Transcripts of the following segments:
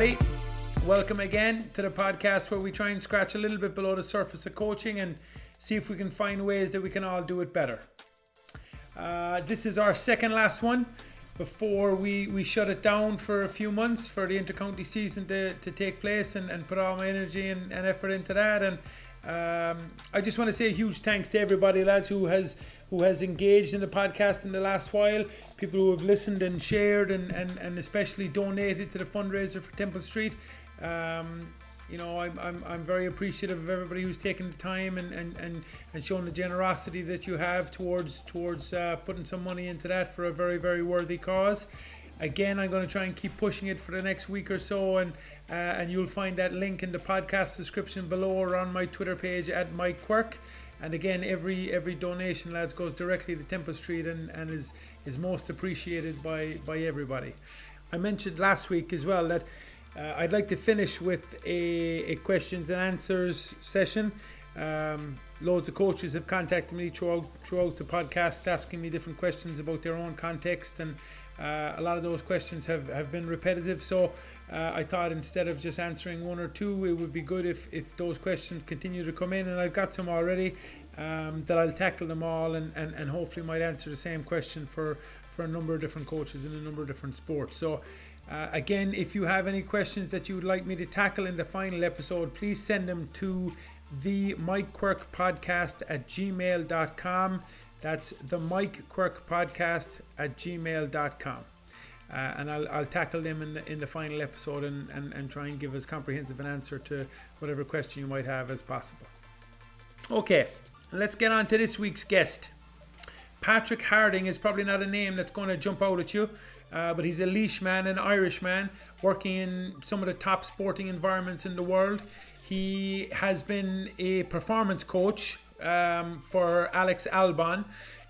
everybody. Welcome again to the podcast where we try and scratch a little bit below the surface of coaching and see if we can find ways that we can all do it better. Uh, this is our second last one before we, we shut it down for a few months for the intercounty season to, to take place and, and put all my energy and, and effort into that. And um, I just want to say a huge thanks to everybody, lads, who has who has engaged in the podcast in the last while. People who have listened and shared and, and, and especially donated to the fundraiser for Temple Street. Um, you know, I'm, I'm, I'm very appreciative of everybody who's taken the time and, and, and, and shown the generosity that you have towards towards uh, putting some money into that for a very, very worthy cause. Again, I'm going to try and keep pushing it for the next week or so, and uh, and you'll find that link in the podcast description below or on my Twitter page at Mike Quirk. And again, every every donation, lads, goes directly to Temple Street and, and is is most appreciated by by everybody. I mentioned last week as well that uh, I'd like to finish with a, a questions and answers session. Um, loads of coaches have contacted me throughout throughout the podcast, asking me different questions about their own context and uh, a lot of those questions have, have been repetitive, so uh, I thought instead of just answering one or two, it would be good if, if those questions continue to come in. And I've got some already um, that I'll tackle them all and, and, and hopefully might answer the same question for, for a number of different coaches in a number of different sports. So, uh, again, if you have any questions that you would like me to tackle in the final episode, please send them to the Mike Quirk podcast at gmail.com. That's the Mike Quirk podcast at gmail.com. Uh, and I'll, I'll tackle them in the, in the final episode and, and, and try and give as comprehensive an answer to whatever question you might have as possible. Okay, let's get on to this week's guest. Patrick Harding is probably not a name that's going to jump out at you, uh, but he's a Laois man, an Irish man, working in some of the top sporting environments in the world. He has been a performance coach um, for Alex Albon,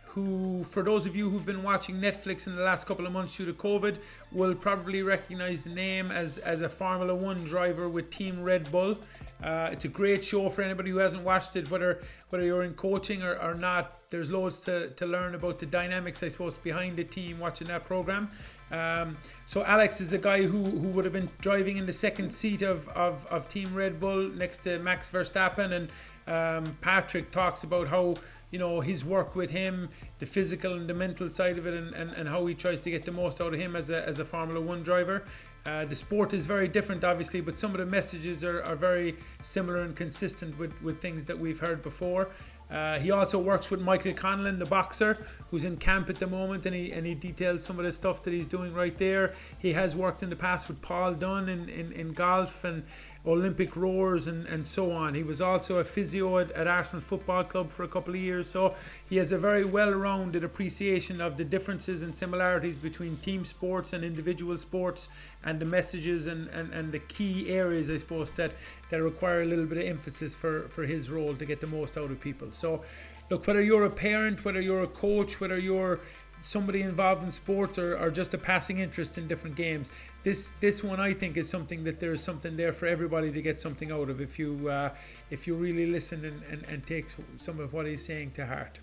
who, for those of you who've been watching Netflix in the last couple of months due to COVID, will probably recognize the name as, as a Formula One driver with Team Red Bull. Uh, it's a great show for anybody who hasn't watched it, whether whether you're in coaching or, or not. There's loads to, to learn about the dynamics, I suppose, behind the team watching that program. Um, so Alex is a guy who, who would have been driving in the second seat of, of, of Team Red Bull next to Max Verstappen and um, Patrick talks about how you know his work with him, the physical and the mental side of it, and, and, and how he tries to get the most out of him as a, as a Formula One driver. Uh, the sport is very different, obviously, but some of the messages are, are very similar and consistent with, with things that we've heard before. Uh, he also works with Michael Conlan, the boxer, who's in camp at the moment, and he and he details some of the stuff that he's doing right there. He has worked in the past with Paul Dunne in, in, in golf and Olympic roars and, and so on. He was also a physio at, at Arsenal Football Club for a couple of years, so he has a very well rounded appreciation of the differences and similarities between team sports and individual sports and the messages and, and, and the key areas, I suppose, that, that require a little bit of emphasis for, for his role to get the most out of people. So, look, whether you're a parent, whether you're a coach, whether you're somebody involved in sports or, or just a passing interest in different games. This this one I think is something that there's something there for everybody to get something out of if you uh, if you really listen and, and, and take some of what he's saying to heart.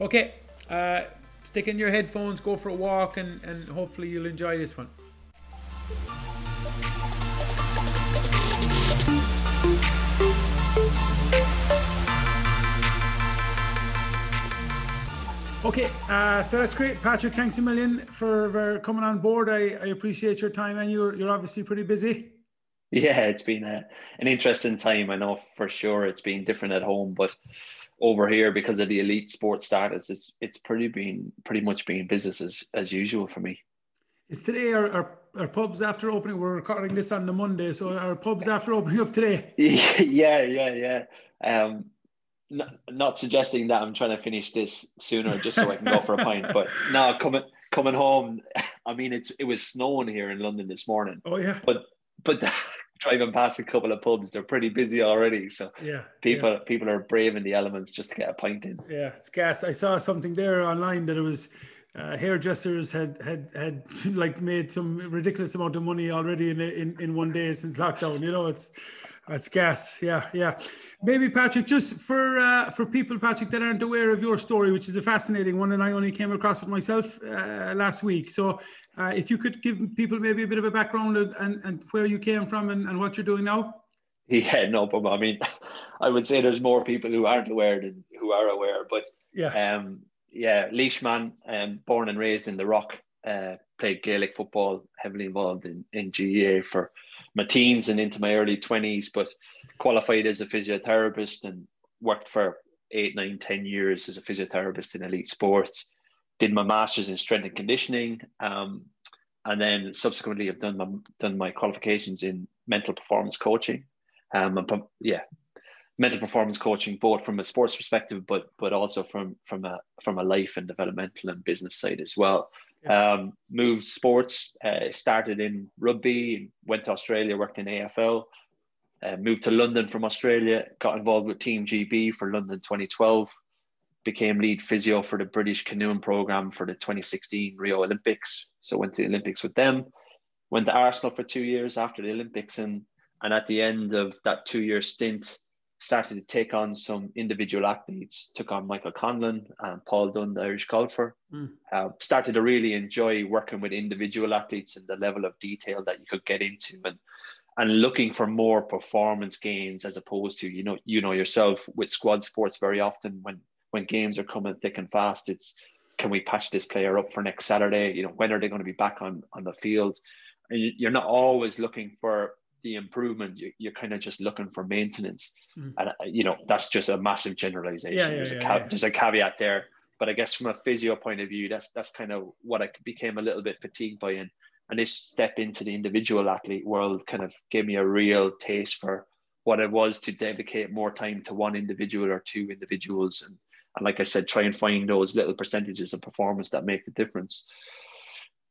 Okay, uh, stick in your headphones, go for a walk, and, and hopefully you'll enjoy this one. Okay, uh, so that's great, Patrick. Thanks a million for, for coming on board. I, I, appreciate your time, and you're you're obviously pretty busy. Yeah, it's been a, an interesting time. I know for sure it's been different at home, but over here because of the elite sports status, it's it's pretty been pretty much being business as, as usual for me. Is today our, our, our pubs after opening? We're recording this on the Monday, so our pubs after opening up today. Yeah, yeah, yeah. Um, not, not suggesting that I'm trying to finish this sooner just so I can go for a pint, but no, coming coming home. I mean, it's it was snowing here in London this morning. Oh yeah. But but driving past a couple of pubs, they're pretty busy already. So yeah, people yeah. people are braving the elements just to get a pint in. Yeah, it's gas. I saw something there online that it was. Uh, hairdressers had had had like made some ridiculous amount of money already in in, in one day since lockdown. You know, it's That's gas. Yeah, yeah. Maybe Patrick, just for uh, for people, Patrick, that aren't aware of your story, which is a fascinating one, and I only came across it myself uh, last week. So, uh, if you could give people maybe a bit of a background and, and where you came from and, and what you're doing now. Yeah, no problem. I mean, I would say there's more people who aren't aware than who are aware, but yeah, um, yeah, Laoisman, um, born and raised in the Rock, uh, played Gaelic football, heavily involved in in GAA for my teens and into my early 20s, but qualified as a physiotherapist and worked for eight, nine, ten years as a physiotherapist in elite sports. Did my master's in strength and conditioning. Um, and then subsequently I've done my, done my qualifications in mental performance coaching. Um, and, yeah, mental performance coaching, both from a sports perspective, but but also from from a from a life and developmental and business side as well. Um, moved sports, uh, started in rugby, went to Australia, worked in AFL, uh, moved to London from Australia, got involved with Team GB for London 2012, became lead physio for the British canoeing program for the 2016 Rio Olympics. So went to the Olympics with them, went to Arsenal for two years after the Olympics, and and at the end of that two year stint, started to take on some individual athletes, took on Michael Conlan and Paul Dunne, the Irish golfer. Mm. Uh, started to really enjoy working with individual athletes and the level of detail that you could get into and and looking for more performance gains as opposed to, you know, you know yourself with squad sports very often when when games are coming thick and fast, it's can we patch this player up for next Saturday? You know, when are they going to be back on on the field? And you're not always looking for the improvement, you, you're kind of just looking for maintenance. Mm. And, uh, you know, that's just a massive generalization. Yeah, yeah, there's, a ca- yeah. there's a caveat there. But I guess from a physio point of view, that's that's kind of what I became a little bit fatigued by. And, and this step into the individual athlete world kind of gave me a real taste for what it was to dedicate more time to one individual or two individuals. And, and like I said, try and find those little percentages of performance that make the difference.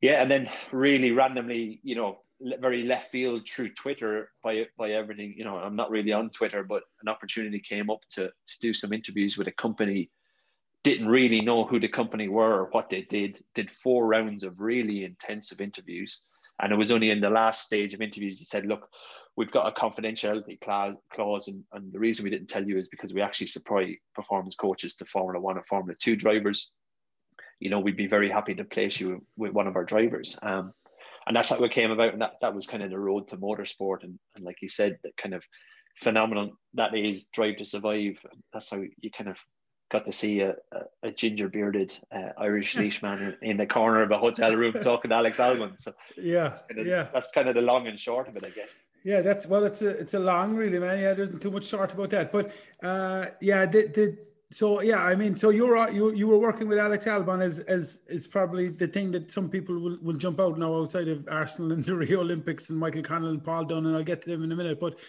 Yeah, and then really randomly, you know, very left field through Twitter by by everything. You know, I'm not really on Twitter, but an opportunity came up to to do some interviews with a company. Didn't really know who the company were or what they did. Did four rounds of really intensive interviews, and it was only in the last stage of interviews he said, "Look, we've got a confidentiality clause, and, and the reason we didn't tell you is because we actually supply performance coaches to Formula One and Formula Two drivers. You know, we'd be very happy to place you with one of our drivers." Um, and that's how it came about. And that, that was kind of the road to motorsport. And, and like you said, that kind of phenomenon that is Drive to Survive. That's how you kind of got to see a, a, a ginger bearded uh, Irish Laois man in, in, the corner of a hotel room talking to Alex Albon. So yeah, kind of, yeah, that's kind of the long and short of it, I guess. Yeah, that's well, it's a it's a long, really, man. Yeah, there's not too much short about that, but uh, yeah, the the so yeah, I mean, so you're you you were working with Alex Albon as as is probably the thing that some people will, will jump out now outside of Arsenal and the Rio Olympics and Michael Conlan and Paul Dunne and I'll get to them in a minute. But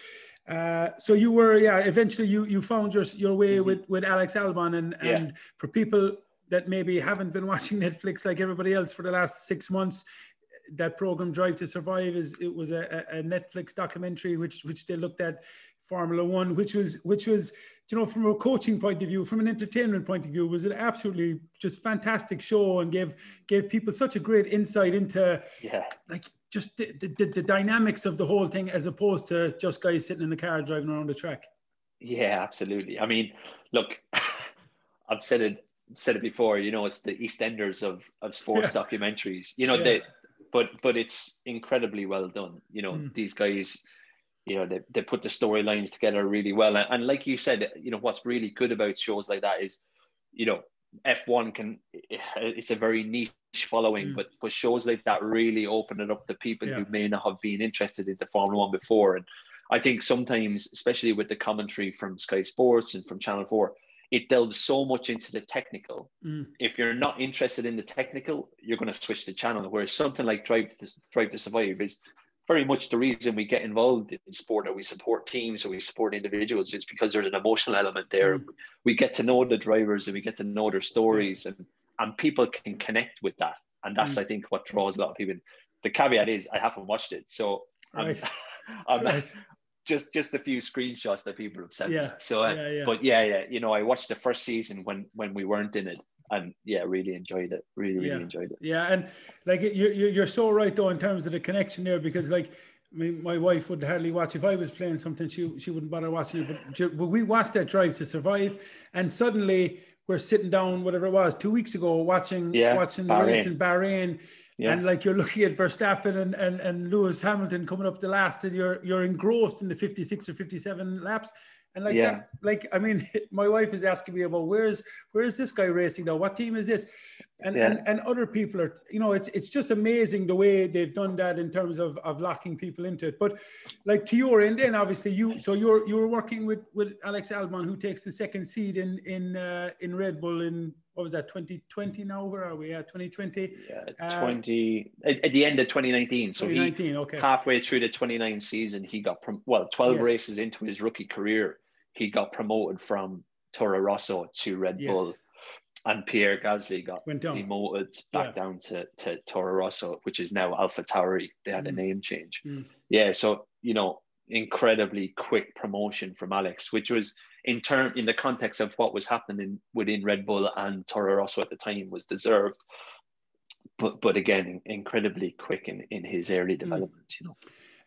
uh, so you were yeah, eventually you you found your your way mm-hmm. with with Alex Albon, and yeah. and for people that maybe haven't been watching Netflix like everybody else for the last six months, that program Drive to Survive is it was a, a Netflix documentary which which they looked at Formula One, which was which was you know from a coaching point of view, from an entertainment point of view, was an absolutely just fantastic show and gave gave people such a great insight into yeah like just the, the, the dynamics of the whole thing as opposed to just guys sitting in the car driving around the track. Yeah, absolutely. I mean, look, I've said it said it before. You know, it's the EastEnders of of sports yeah. documentaries. You know, yeah. they but but it's incredibly well done. You know, mm. these guys, you know, they, they put the storylines together really well. And, and like you said, you know, what's really good about shows like that is, you know, F1 can it's a very niche following, mm. but but shows like that really open it up to people yeah. who may not have been interested into Formula One before. And I think sometimes, especially with the commentary from Sky Sports and from Channel Four, it delves so much into the technical. Mm. If you're not interested in the technical, you're going to switch the channel. Whereas something like Drive to Drive to Survive is very much the reason we get involved in sport or we support teams or we support individuals is because there's an emotional element there. Mm. We get to know the drivers and we get to know their stories and and people can connect with that. And that's mm. I think what draws a lot of people. The caveat is I haven't watched it. So right. I'm, I'm, right just just a few screenshots that people have sent. Yeah. So, uh, yeah, yeah. but yeah, yeah, you know, I watched the first season when when we weren't in it, and yeah, really enjoyed it. Really, really yeah. enjoyed it. Yeah, and like you're you're so right though in terms of the connection there because like I mean, my wife would hardly watch if I was playing something. She she wouldn't bother watching it. But, but we watched that Drive to Survive, and suddenly we're sitting down, whatever it was, two weeks ago, watching yeah, watching the race in Bahrain. Yeah. And like you're looking at Verstappen and, and, and Lewis Hamilton coming up the last, and you're you're engrossed in the 56 or 57 laps. And like yeah. that, like I mean, my wife is asking me about where's where's this guy racing now? What team is this? And yeah. and, and other people are, you know, it's it's just amazing the way they've done that in terms of of locking people into it. But like to your end, then obviously you so you're you were working with with Alex Albon, who takes the second seed in in uh, in Red Bull in what was that 2020 now where are we at 2020 yeah uh, 20 at, at, the end of 2019 so 2019 he, okay halfway through the 29 season he got prom- well 12 yes. races into his rookie career he got promoted from Toro Rosso to Red yes. Bull, and Pierre Gasly got demoted back yeah. down to, to Toro Rosso, which is now Alpha Tauri. They had mm. a name change. Mm. Yeah, so you know, incredibly quick promotion from Alex, which was in term in the context of what was happening within Red Bull and Toro Rosso at the time was deserved. But but again, incredibly quick in, in his early mm. development, mm. you know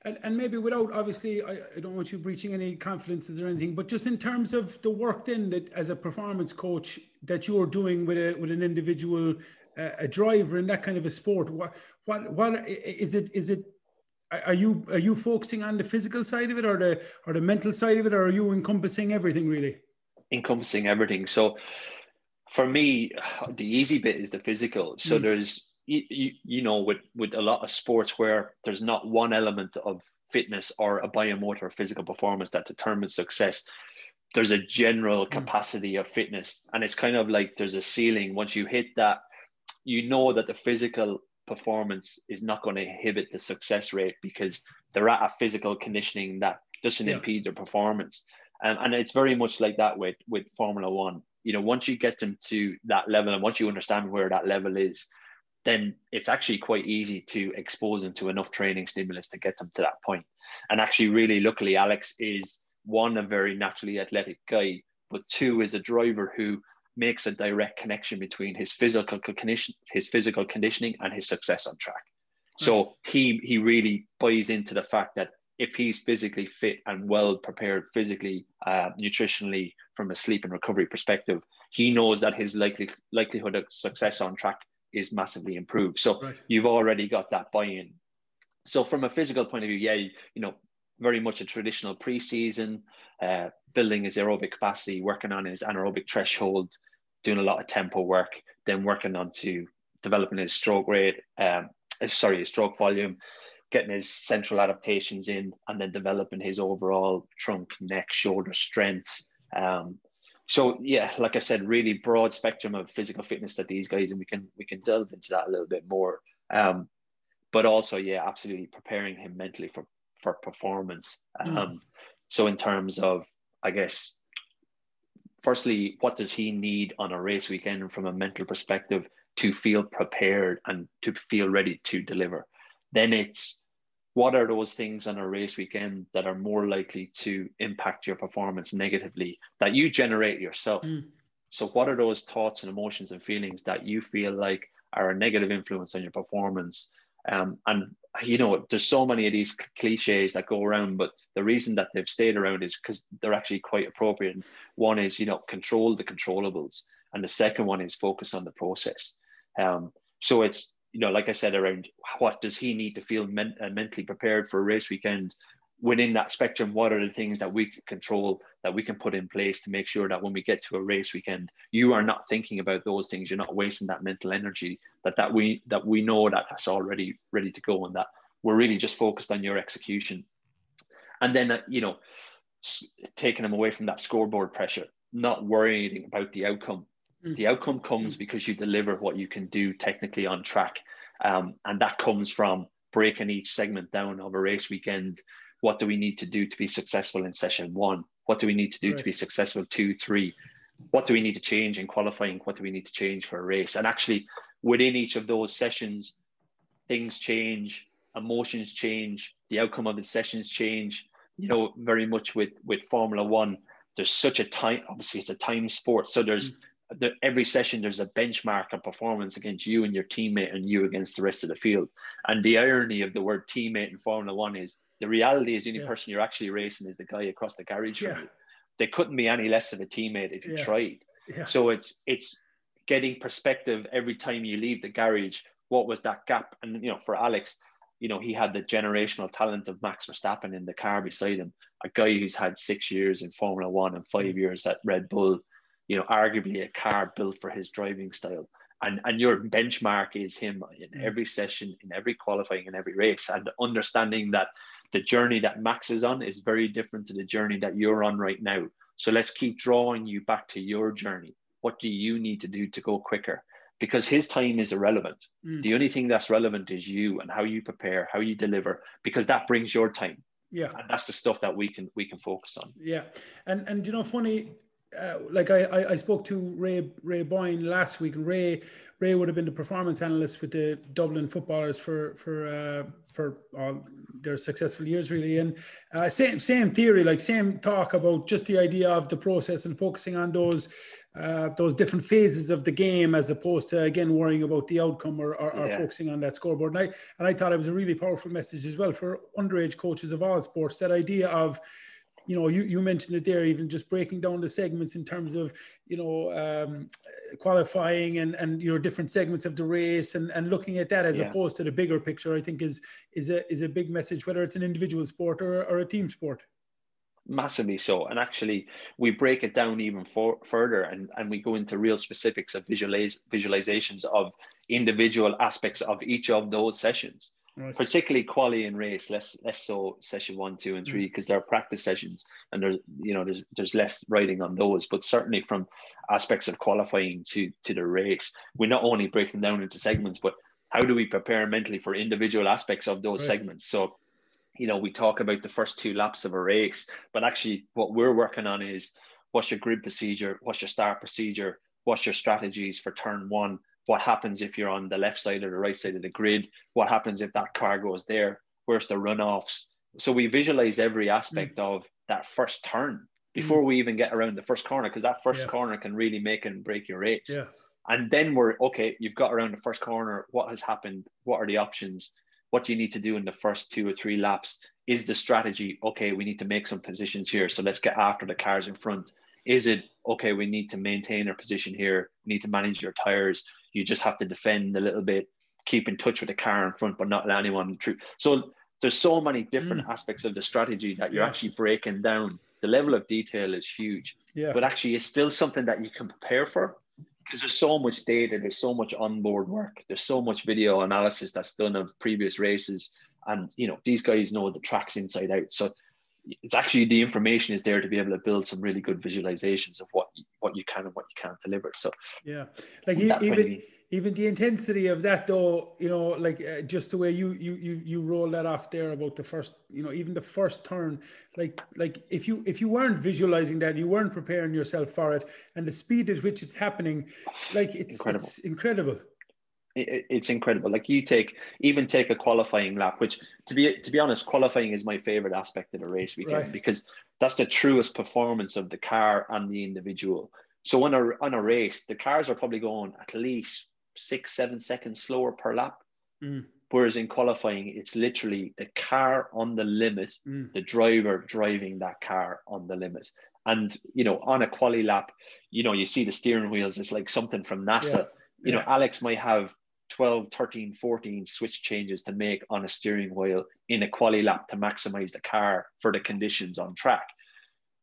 and, and maybe without obviously I, I don't want you breaching any confidences or anything but just in terms of the work then that as a performance coach that you're doing with a with an individual uh, a driver in that kind of a sport what what what is it is it are you are you focusing on the physical side of it or the or the mental side of it or are you encompassing everything really? Encompassing everything. So for me the easy bit is the physical. So mm. there's you, you know with with a lot of sports where there's not one element of fitness or a biomotor physical performance that determines success there's a general mm. capacity of fitness and it's kind of like there's a ceiling once you hit that you know that the physical performance is not going to inhibit the success rate because they're at a physical conditioning that doesn't yeah. impede their performance um, and it's very much like that with with formula one you know once you get them to that level and once you understand where that level is then it's actually quite easy to expose them to enough training stimulus to get them to that point. And actually, really, luckily, Alex is one, a very naturally athletic guy, but two, is a driver who makes a direct connection between his physical condition, his physical conditioning, and his success on track. So he he really buys into the fact that if he's physically fit and well prepared physically, uh, nutritionally, from a sleep and recovery perspective, he knows that his likely likelihood of success on track is massively improved. So right. you've already got that buy-in. So from a physical point of view, yeah, you, you know, very much a traditional preseason, uh, building his aerobic capacity, working on his anaerobic threshold, doing a lot of tempo work, then working on to developing his stroke rate, um, uh, sorry, his stroke volume, getting his central adaptations in, and then developing his overall trunk, neck, shoulder strength. Um, so yeah, like I said, really broad spectrum of physical fitness that these guys, and we can we can delve into that a little bit more. Um, but also, yeah, absolutely preparing him mentally for for performance. Mm. Um, so in terms of, I guess, firstly, what does he need on a race weekend from a mental perspective to feel prepared and to feel ready to deliver? Then it's what are those things on a race weekend that are more likely to impact your performance negatively that you generate yourself? Mm. So, what are those thoughts and emotions and feelings that you feel like are a negative influence on your performance? Um, and you know, there's so many of these cliches that go around, but the reason that they've stayed around is because they're actually quite appropriate. And one is, you know, control the controllables, and the second one is focus on the process. Um, so it's you know, like I said, around what does he need to feel men- uh, mentally prepared for a race weekend? Within that spectrum, what are the things that we can control that we can put in place to make sure that when we get to a race weekend, you are not thinking about those things. You're not wasting that mental energy. That that we that we know that that's already ready to go, and that we're really just focused on your execution. And then, uh, you know, taking them away from that scoreboard pressure, not worrying about the outcome. The outcome comes mm. because you deliver what you can do technically on track. Um, and that comes from breaking each segment down of a race weekend. What do we need to do to be successful in session one? What do we need to do right. to be successful two, three? What do we need to change in qualifying? What do we need to change for a race? And actually, within each of those sessions, things change, emotions change, the outcome of the sessions change. You know, very much with with Formula One, there's such a time. Obviously, it's a time sport, so there's mm the, every session there's a benchmark of performance against you and your teammate and you against the rest of the field. And the irony of the word teammate in Formula One is The reality is the only yeah. person you're actually racing is the guy across the garage yeah. from you. They couldn't be any less of a teammate if you yeah. tried. So it's it's getting perspective every time you leave the garage. What was that gap? And you know, for Alex, you know, he had the generational talent of Max Verstappen in the car beside him, a guy who's had six years in Formula One and five mm. years at Red Bull, you know, arguably a car built for his driving style. And, and your benchmark is him in every session, in every qualifying, in every race, and understanding that the journey that Max is on is very different to the journey that you're on right now. So let's keep drawing you back to your journey. What do you need to do to go quicker? because his time is irrelevant. Mm. The only thing that's relevant is you and how you prepare, how you deliver, because that brings your time. Yeah, and that's the stuff that we can we can focus on. Yeah, and and you know, funny, uh, like I, I I spoke to Ray Ray Boyne last week, and Ray Ray would have been the performance analyst with the Dublin footballers for for uh, for all their successful years, really. And uh, same same theory, like same talk about just the idea of the process and focusing on those uh, those different phases of the game as opposed to again worrying about the outcome or, or, or yeah. focusing on that scoreboard. And I, and I thought it was a really powerful message as well for underage coaches of all sports. That idea of, you know, you, you mentioned it there, even just breaking down the segments in terms of, you know, um, qualifying and, and, you know, different segments of the race and, and looking at that as yeah. opposed to the bigger picture, I think is, is a, is a big message, whether it's an individual sport or, or a team sport. Massively so. And actually we break it down even for, further and, and we go into real specifics of visualize, visualizations of individual aspects of each of those sessions right. particularly quali and race less less so session one two and three because mm. they're practice sessions and there's you know there's there's less writing on those but certainly from aspects of qualifying to to the race we're not only breaking down into segments but how do we prepare mentally for individual aspects of those right. segments so you know, we talk about the first two laps of a race, but actually what we're working on is what's your grid procedure, what's your start procedure, what's your strategies for turn one, what happens if you're on the left side or the right side of the grid, what happens if that car goes there, where's the runoffs. So we visualize every aspect mm. of that first turn before mm. we even get around the first corner, because that first yeah. corner can really make and break your race. Yeah. And then we're okay, you've got around the first corner, what has happened? What are the options? what do you need to do in the first two or three laps? Is the strategy, okay, we need to make some positions here. So let's get after the cars in front. Is it, okay, we need to maintain our position here. We need to manage your tires. You just have to defend a little bit, keep in touch with the car in front, but not let anyone through. So there's so many different mm. aspects of the strategy that you're yeah. actually breaking down. The level of detail is huge. Yeah. But actually, it's still something that you can prepare for because there's so much data, there's so much onboard work, there's so much video analysis that's done of previous races, and you know these guys know the tracks inside out. So it's actually the information is there to be able to build some really good visualizations of what what you can and what you can't deliver. So yeah, like even even the intensity of that though you know like uh, just the way you you you you roll that off there about the first you know even the first turn like like if you if you weren't visualizing that you weren't preparing yourself for it and the speed at which it's happening like it's incredible. it's incredible it's incredible like you take even take a qualifying lap which to be to be honest qualifying is my favorite aspect of the race weekend right. because that's the truest performance of the car and the individual so on a on a race the cars are probably going at least six, seven seconds slower per lap. Mm. Whereas in qualifying, it's literally the car on the limit, mm. the driver driving that car on the limit. And, you know, on a quali lap, you know, you see the steering wheels, it's like something from NASA. Yeah. You yeah. know, Alex might have 12, 13, 14 switch changes to make on a steering wheel in a quali lap to maximize the car for the conditions on track.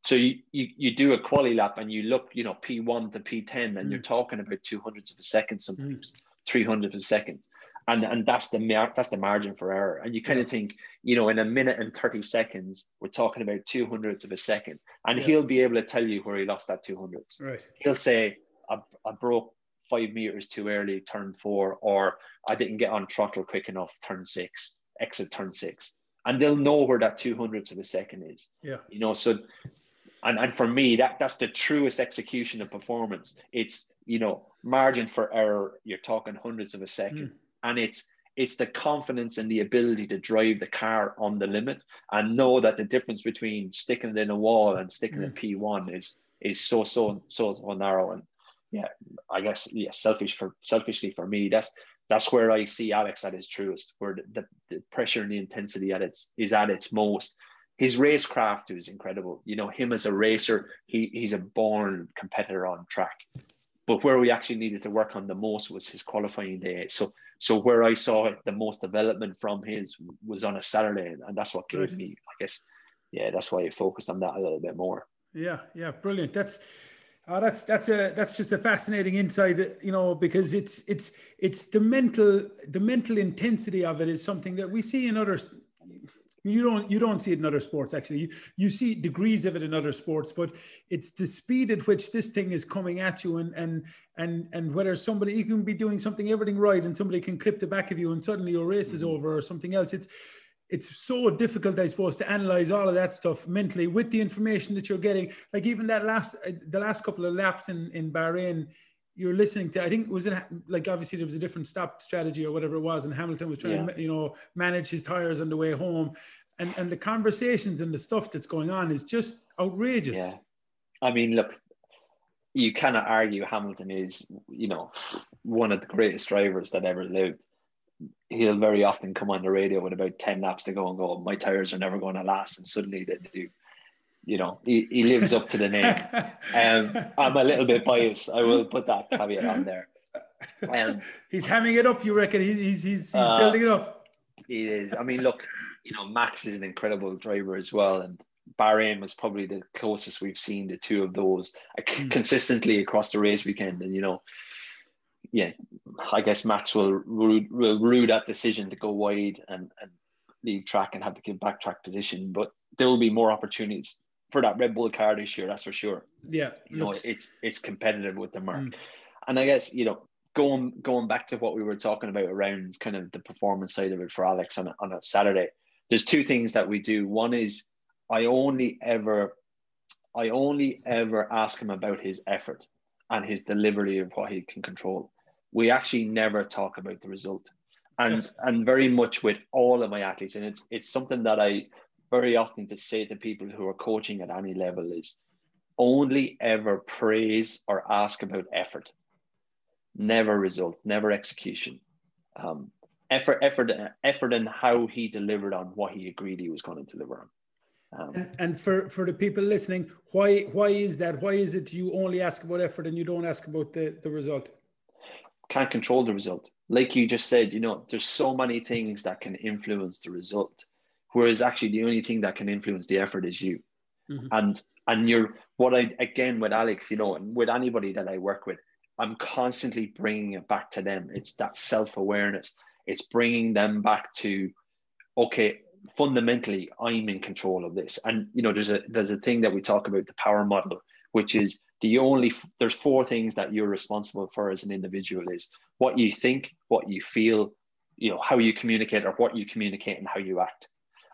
So you, you, you do a quali lap and you look, you know, P1 to P10 and mm. you're talking about two hundredths of a second sometimes, mm. three hundredths of a second. And, and that's the mar- that's the margin for error. And you kind yeah. of think, you know, in a minute and 30 seconds, we're talking about two hundredths of a second. And yeah. he'll be able to tell you where he lost that two hundredths. Right. He'll say, I, I broke five meters too early, turn four, or I didn't get on throttle quick enough, turn six, exit turn six. And they'll know where that two hundredths of a second is. Yeah. You know, so and and for me that that's the truest execution of performance it's you know margin for error you're talking hundreds of a second mm. and it's it's the confidence and the ability to drive the car on the limit and know that the difference between sticking it in a wall and sticking mm. in P1 is is so so so so narrow and yeah I guess yeah selfish for selfishly for me that's that's where I see Alex at his truest, where the, the pressure and the intensity at its is at its most. His racecraft is incredible. You know, him as a racer, he he's a born competitor on track. But where we actually needed to work on the most was his qualifying day. So so where I saw the most development from his was on a Saturday, and that's what gave right. me, I guess, yeah, that's why I focused on that a little bit more. Yeah, yeah, brilliant. That's Oh, that's that's a that's just a fascinating insight, you know, because it's it's it's the mental the mental intensity of it is something that we see in other. You don't you don't see it in other sports actually. You you see degrees of it in other sports, but it's the speed at which this thing is coming at you, and and and and whether somebody you can be doing something everything right, and somebody can clip the back of you, and suddenly your race is mm-hmm. over or something else. It's it's so difficult, I suppose, to analyze all of that stuff mentally with the information that you're getting. Like even that last, uh, the last couple of laps in in Bahrain, you're listening to. I think it was it like obviously there was a different stop strategy or whatever it was, and Hamilton was trying yeah. to you know manage his tires on the way home, and and the conversations and the stuff that's going on is just outrageous. Yeah, I mean, look, you cannot argue Hamilton is you know one of the greatest drivers that ever lived he'll very often come on the radio with about 10 laps to go and go, my tires are never going to last. And suddenly they do. You know, he, he lives up to the name. Um, I'm a little bit biased. I will put that caveat on there. Um, he's hamming it up, you reckon? He's, he's, he's, uh, building it up. He is. I mean, look, you know, Max is an incredible driver as well. And Bahrain was probably the closest we've seen the two of those mm. consistently across the race weekend. And, you know, yeah, I guess Max will rue, will rue that decision to go wide and, and leave track and have to give back track position. But there will be more opportunities for that Red Bull car this year, that's for sure. Yeah, you know, it's it's competitive with the Merc, mm. and I guess you know going going back to what we were talking about around kind of the performance side of it for Alex on a, on a Saturday. There's two things that we do. One is I only ever I only ever ask him about his effort and his delivery of what he can control we actually never talk about the result. And yes. and very much with all of my athletes, and it's it's something that I very often to say to people who are coaching at any level is only ever praise or ask about effort, never result, never execution. Um, effort, effort, effort, and how he delivered on what he agreed he was going to deliver on. Um, and, and, for for the people listening, why why is that? Why is it you only ask about effort and you don't ask about the the result? Can't control the result. Like you just said, you know, there's so many things that can influence the result, whereas actually the only thing that can influence the effort is you. Mm-hmm. And and you're what I again with Alex, you know, and with anybody that I work with, I'm constantly bringing it back to them. It's that self awareness. It's bringing them back to, okay, fundamentally, I'm in control of this. And you know, there's a there's a thing that we talk about the power model, which is the only there's four things that you're responsible for as an individual is what you think what you feel you know how you communicate or what you communicate and how you act.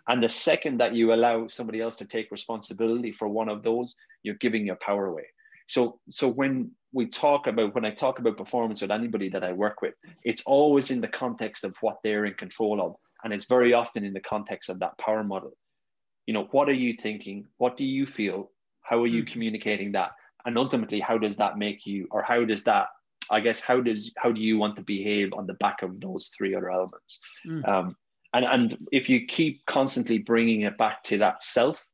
And the second that you allow somebody else to take responsibility for one of those you're giving your power away. So so when we talk about when i talk about performance with anybody that i work with it's always in the context of what they're in control of. And it's very often in the context of that power model. You know what are you thinking? What do you feel? How are you hmm. communicating that and ultimately how does that make you or how does that i guess how does how do you want to behave on the back of those three other elements mm. um, and and if you keep constantly bringing it back to that self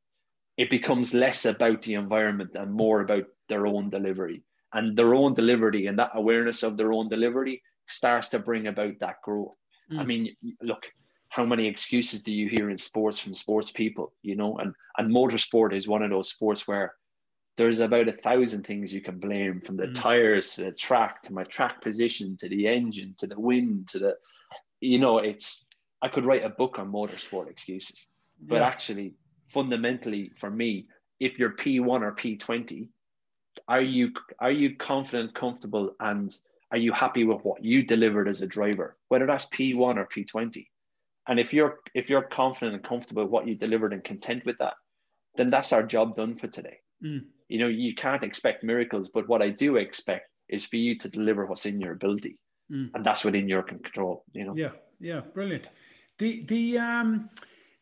it becomes less about the environment and more about their own delivery and their own delivery and that awareness of their own delivery starts to bring about that growth mm. i mean look how many excuses do you hear in sports from sports people you know and and motorsport is one of those sports where there's about a thousand things you can blame from the mm. tires to the track to my track position to the engine to the wind to the you know it's i could write a book on motorsport excuses. But yeah. actually fundamentally for me if you're p1 or p20 are you are you confident comfortable and are you happy with what you delivered as a driver? Whether that's p1 or p20 and if you're if you're confident and comfortable with what you delivered and content with that then that's our job done for today. Mm you know, you can't expect miracles, but what I do expect is for you to deliver what's in your ability. Mm. And that's within your control, you know. Yeah, yeah, brilliant. The the um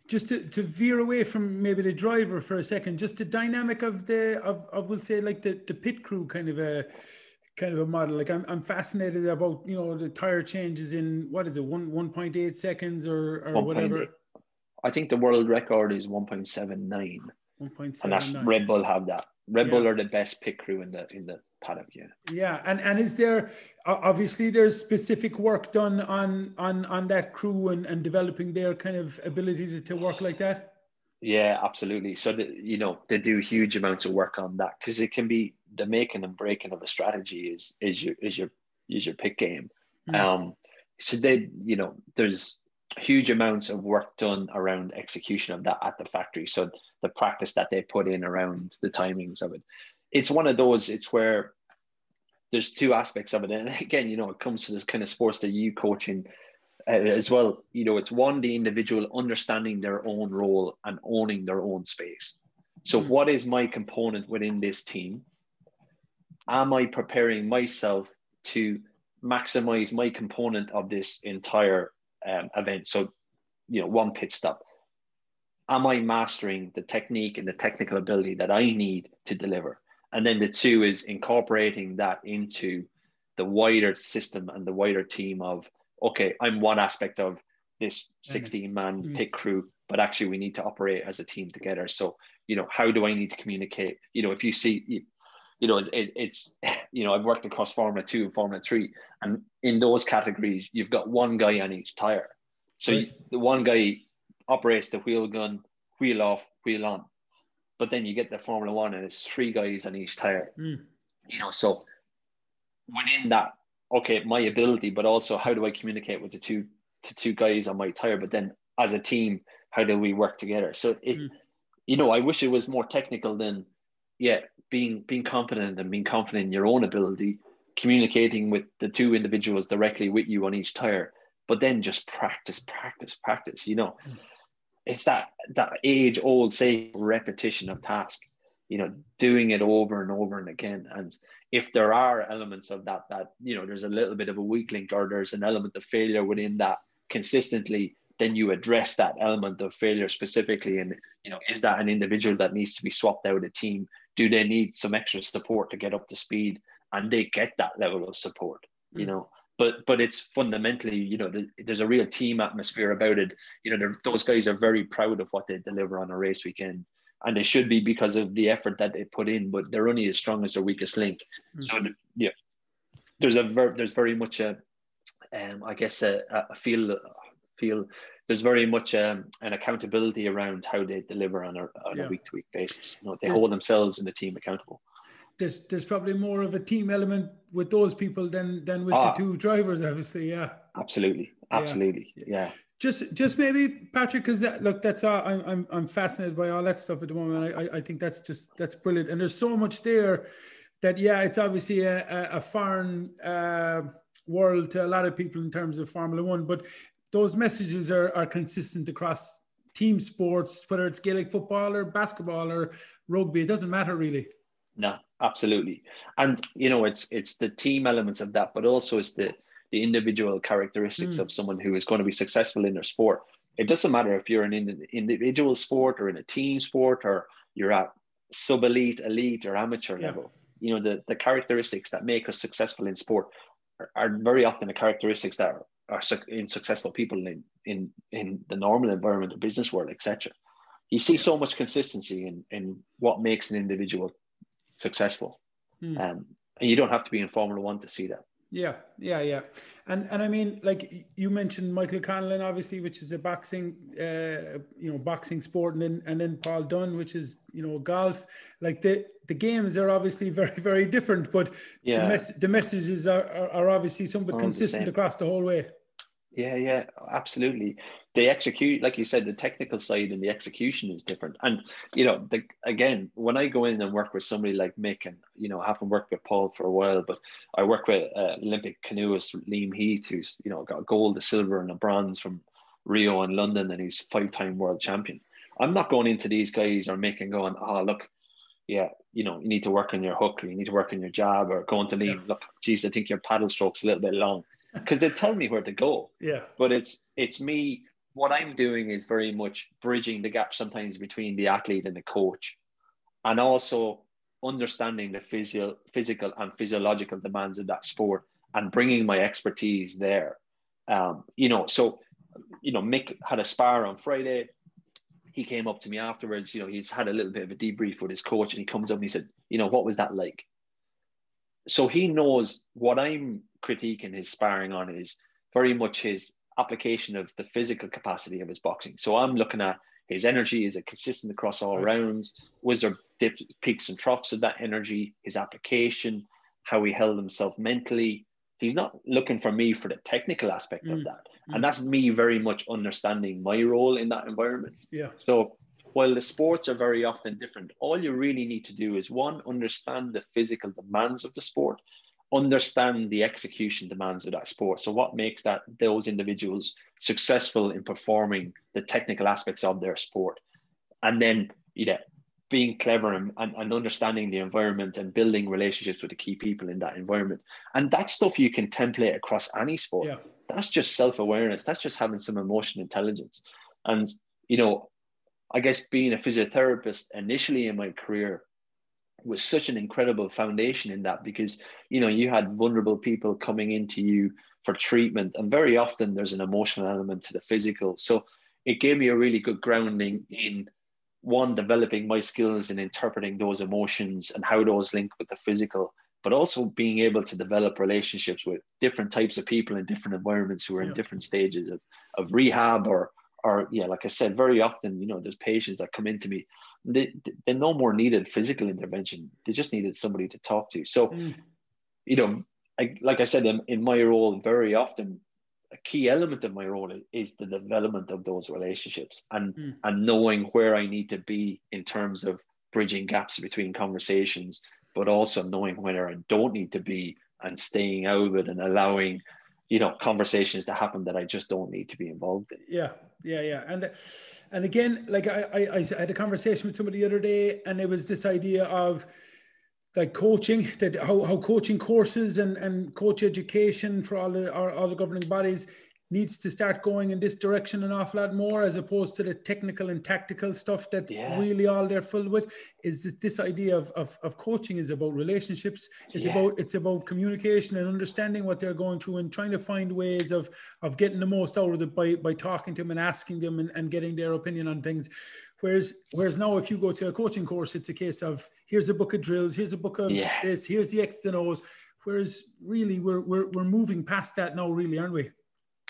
just to, to veer away from maybe the driver for a second, just the dynamic of the of, of we'll say like the, the pit crew kind of a kind of a model. Like I'm, I'm fascinated about you know the tire changes in what is it one one point eight seconds or or 1. whatever. I think the world record is one point seven nine. One point seven nine. And that's Red Bull have that. Red Bull are the best pit crew in the in the paddock. Yeah. Yeah, and and is there obviously there's specific work done on on on that crew and and developing their kind of ability to, to work like that. Yeah, absolutely. So the, you know they do huge amounts of work on that because it can be the making and breaking of a strategy is is your is your is your pit game. Mm. Um, so they you know there's huge amounts of work done around execution of that at the factory. So the practice that they put in around the timings of it, it's one of those. It's where there's two aspects of it, and again, you know, it comes to this kind of sports that you coaching uh, as well. You know, it's one the individual understanding their own role and owning their own space. So, mm-hmm. what is my component within this team? Am I preparing myself to maximize my component of this entire um, event. So, you know, one pit stop. Am I mastering the technique and the technical ability that I need to deliver? And then the two is incorporating that into the wider system and the wider team of, okay, I'm one aspect of this 16 man mm-hmm. pit crew, but actually we need to operate as a team together. So, you know, how do I need to communicate? You know, if you see, you know, it, it's, you know, I've worked across Formula Two and Formula Three, and in those categories, you've got one guy on each tire. So right. you, the one guy operates the wheel gun, wheel off, wheel on. But then you get the Formula One, and it's three guys on each tire. Mm. You know, so within that, okay, my ability, but also how do I communicate with the two to two guys on my tire? But then as a team, how do we work together? So it, mm. you know, I wish it was more technical than, yeah, being being confident and being confident in your own ability, communicating with the two individuals directly with you on each tire, but then just practice, practice, practice. You know, mm. It's that that age old say repetition of task. You know, doing it over and over and again. And if there are elements of that that you know there's a little bit of a weak link or there's an element of failure within that consistently then you address that element of failure specifically and you know is that an individual that needs to be swapped out of a team do they need some extra support to get up to speed and they get that level of support mm. you know but but it's fundamentally you know there's a real team atmosphere about it you know those guys are very proud of what they deliver on a race weekend and they should be because of the effort that they put in but they're only as strong as their weakest link mm. so yeah there's a ver- there's very much a um, I guess a, a feel feel there's very much um, an accountability around how they deliver on a, on yeah. a week-to-week basis. You know, they there's, hold themselves and the team accountable. There's there's probably more of a team element with those people than than with ah, the two drivers, obviously. Yeah. Absolutely, absolutely, yeah. yeah. Just just maybe Patrick, because that, look, that's all, I'm I'm I'm fascinated by all that stuff at the moment. I I think that's just that's brilliant, and there's so much there that yeah, it's obviously a a, foreign. Uh, world to a lot of people in terms of Formula One, but those messages are, are consistent across team sports, whether it's Gaelic football or basketball or rugby. It doesn't matter really. No, absolutely. And you know, it's it's the team elements of that, but also it's the the individual characteristics mm. of someone who is going to be successful in their sport. It doesn't matter if you're an individual sport or in a team sport or you're at sub elite, elite, or amateur yeah. level. You know, the, the characteristics that make us successful in sport are, are very often the characteristics that are are in successful people in in in the normal environment, the business world, etc. You see so much consistency in in what makes an individual successful, mm. um, and you don't have to be in Formula One to see that. Yeah, yeah, yeah, and and I mean, like you mentioned, Michael Conlan, obviously, which is a boxing, uh, you know, boxing sport, and then and then Paul Dunne, which is you know golf. Like the the games are obviously very very different, but yeah, the, mes- the messages are, are, are obviously somewhat consistent across the whole way. Yeah, yeah, absolutely. They execute, like you said, the technical side and the execution is different. And you know, the, again, when I go in and work with somebody like Mick, and you know, I haven't worked with Paul for a while, but I work with uh, Olympic canoeist Liam Heath, who's you know got a gold, a silver, and a bronze from Rio and London, and he's five-time world champion. I'm not going into these guys or making going, oh look, yeah, you know, you need to work on your hook, or you need to work on your jab, or going to Liam, yeah. look, geez, I think your paddle stroke's a little bit long because they tell me where to go. Yeah. But it's it's me. What I'm doing is very much bridging the gap sometimes between the athlete and the coach, and also understanding the physio, physical and physiological demands of that sport and bringing my expertise there. Um, you know, so, you know, Mick had a spar on Friday. He came up to me afterwards, you know, he's had a little bit of a debrief with his coach and he comes up and he said, you know, what was that like? So he knows what I'm critiquing his sparring on is very much his application of the physical capacity of his boxing. So I'm looking at his energy, is it consistent across all rounds? Was there dip, peaks and troughs of that energy? His application, how he held himself mentally. He's not looking for me for the technical aspect mm. of that. Mm. And that's me very much understanding my role in that environment. Yeah. So while the sports are very often different, all you really need to do is one, understand the physical demands of the sport, understand the execution demands of that sport. So what makes that those individuals successful in performing the technical aspects of their sport, and then you know being clever and, and, and, understanding the environment and building relationships with the key people in that environment. And that stuff you can template across any sport. Yeah. That's just self-awareness. That's just having some emotional intelligence. And you know, I guess being a physiotherapist initially in my career, was such an incredible foundation in that because you know you had vulnerable people coming into you for treatment and very often there's an emotional element to the physical so it gave me a really good grounding in one developing my skills in interpreting those emotions and how those link with the physical but also being able to develop relationships with different types of people in different environments who are yeah. in different stages of, of rehab or or yeah like i said very often you know there's patients that come into me they, they no more needed physical intervention. They just needed somebody to talk to. So, mm. you know, I, like I said, in, in my role, very often a key element of my role is, is the development of those relationships and mm. and knowing where I need to be in terms of bridging gaps between conversations, but also knowing where I don't need to be and staying out of it and allowing you know conversations that happen that I just don't need to be involved in. Yeah, yeah, yeah, and and again, like I, I, I had a conversation with somebody the other day, and it was this idea of like coaching that how, how coaching courses and, and coach education for all the all the governing bodies needs to start going in this direction an awful lot more as opposed to the technical and tactical stuff that's yeah. really all they're filled with is that this idea of, of, of coaching is about relationships it's yeah. about it's about communication and understanding what they're going through and trying to find ways of of getting the most out of it by by talking to them and asking them and, and getting their opinion on things whereas whereas now if you go to a coaching course it's a case of here's a book of drills here's a book of yeah. this here's the X's and O's whereas really we're, we're we're moving past that now really aren't we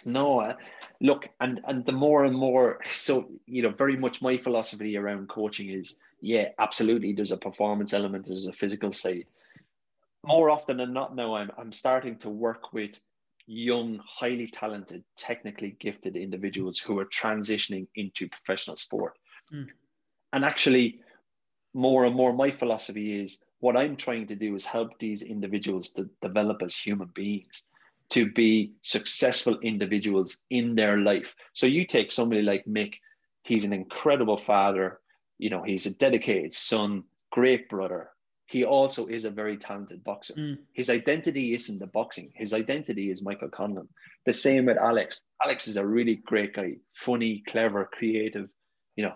no, uh, look, and and the more and more, so you know, very much my philosophy around coaching is, yeah, absolutely. There's a performance element, there's a physical side. More often than not, now I'm I'm starting to work with young, highly talented, technically gifted individuals who are transitioning into professional sport. Mm. And actually, more and more, my philosophy is what I'm trying to do is help these individuals to develop as human beings to be successful individuals in their life. So you take somebody like Mick, he's an incredible father, you know, he's a dedicated son, great brother. He also is a very talented boxer. Mm. His identity isn't the boxing. His identity is Michael Conlan. The same with Alex. Alex is a really great guy, funny, clever, creative, you know,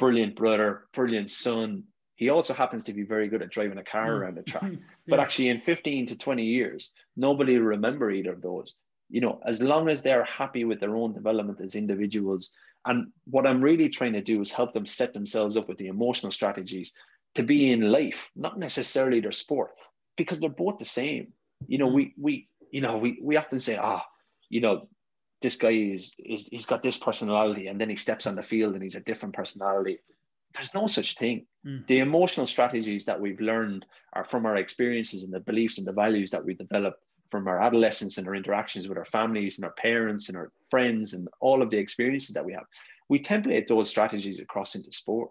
brilliant brother, brilliant son, he also happens to be very good at driving a car mm. around the track. yeah. But actually, in 15 to 20 years, nobody will remember either of those. You know, as long as they're happy with their own development as individuals. And what I'm really trying to do is help them set themselves up with the emotional strategies to be in life, not necessarily their sport, because they're both the same. You know, mm. we we you know we we often say, ah, you know, this guy is is he's got this personality, and then he steps on the field and he's a different personality there's no such thing. Mm. The emotional strategies that we've learned are from our experiences and the beliefs and the values that we developed from our adolescence and our interactions with our families and our parents and our friends and all of the experiences that we have. We template those strategies across into sport.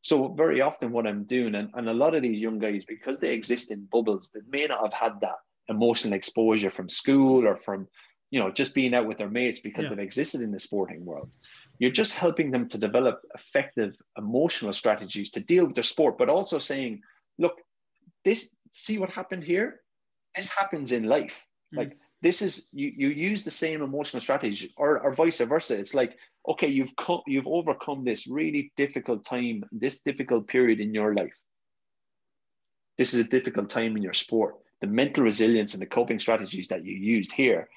So very often what I'm doing, and, and a lot of these young guys, because they exist in bubbles, they may not have had that emotional exposure from school or from, you know, just being out with their mates because yeah. they've existed in the sporting world. You're just helping them to develop effective emotional strategies to deal with their sport, but also saying, look, this, see what happened here? This happens in life. Mm. Like, this is you you use the same emotional strategy or, or vice versa it's like okay you've come you've overcome this really difficult time this difficult period in your life this is a difficult time in your sport. The mental resilience and the coping strategies that you used here,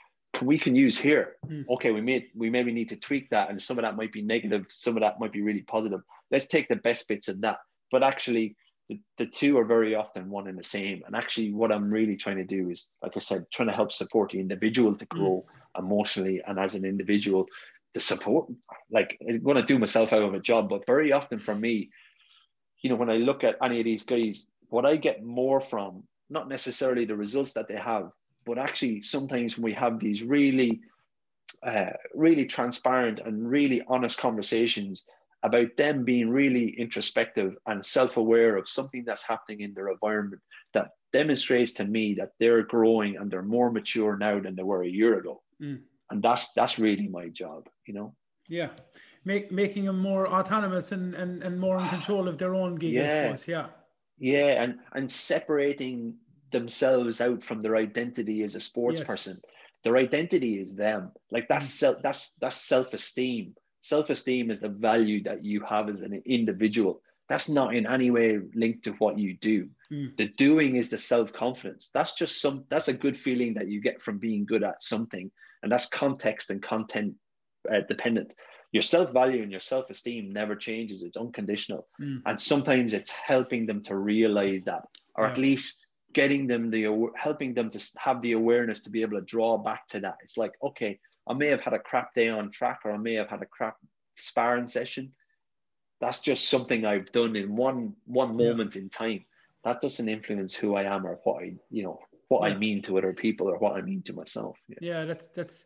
we can use here. Mm. Okay, we may we maybe need to tweak that, and some of that might be negative, some of that might be really positive. Let's take the best bits of that. But actually, the, the two are very often one and the same. And actually, what I'm really trying to do is, like I said, trying to help support the individual to grow mm. emotionally and as an individual the support. Like I'm going to do myself out of a job, but very often for me, you know, when I look at any of these guys, what I get more from, not necessarily the results that they have, but actually sometimes when we have these really, uh, really transparent and really honest conversations about them being really introspective and self-aware of something that's happening in their environment that demonstrates to me that they're growing and they're more mature now than they were a year ago. Mm. And that's that's really my job you know? Yeah. Make, making them more autonomous and, and and more in control of their own gig yeah. I suppose yeah. Yeah and and separating themselves out from their identity as a sports yes. person their identity is them like that's mm. self that's that's self-esteem self-esteem is the value that you have as an individual that's not in any way linked to what you do mm. the doing is the self-confidence that's just some that's a good feeling that you get from being good at something and that's context and content uh, dependent your self-value and your self-esteem never changes it's unconditional mm. and sometimes it's helping them to realize that or yeah. at least getting them the helping them to have the awareness to be able to draw back to that. It's like okay i may have had a crap day on track or i may have had a crap sparring session. That's just something i've done in one one moment yeah. in time. That doesn't influence who i am or what i you know what yeah. I mean to other people or what I mean to myself. Yeah. yeah, that's that's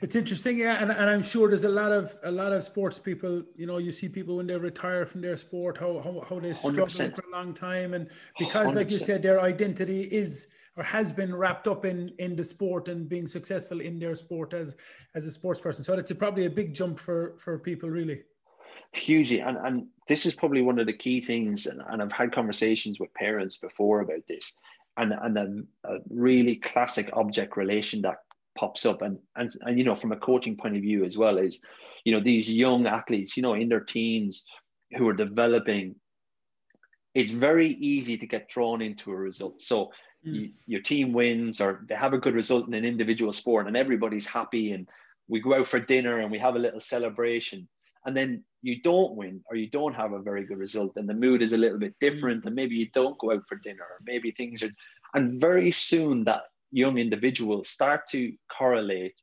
it's interesting. Yeah, and, and I'm sure there's a lot of a lot of sports people. You know, you see people when they retire from their sport, how how, how they struggle 100%. for a long time, and because, 100%. like you said, their identity is or has been wrapped up in in the sport and being successful in their sport as as a sports person. So it's a, probably a big jump for for people, really. Hugely, and and this is probably one of the key things, and, and I've had conversations with parents before about this and and a, a really classic object relation that pops up. And, and and you know from a coaching point of view as well is you know these young athletes you know in their teens who are developing it's very easy to get drawn into a result. So mm. you, your team wins or they have a good result in an individual sport and everybody's happy and we go out for dinner and we have a little celebration and then you don't win or you don't have a very good result and the mood is a little bit different and maybe you don't go out for dinner or maybe things are and very soon that young individuals start to correlate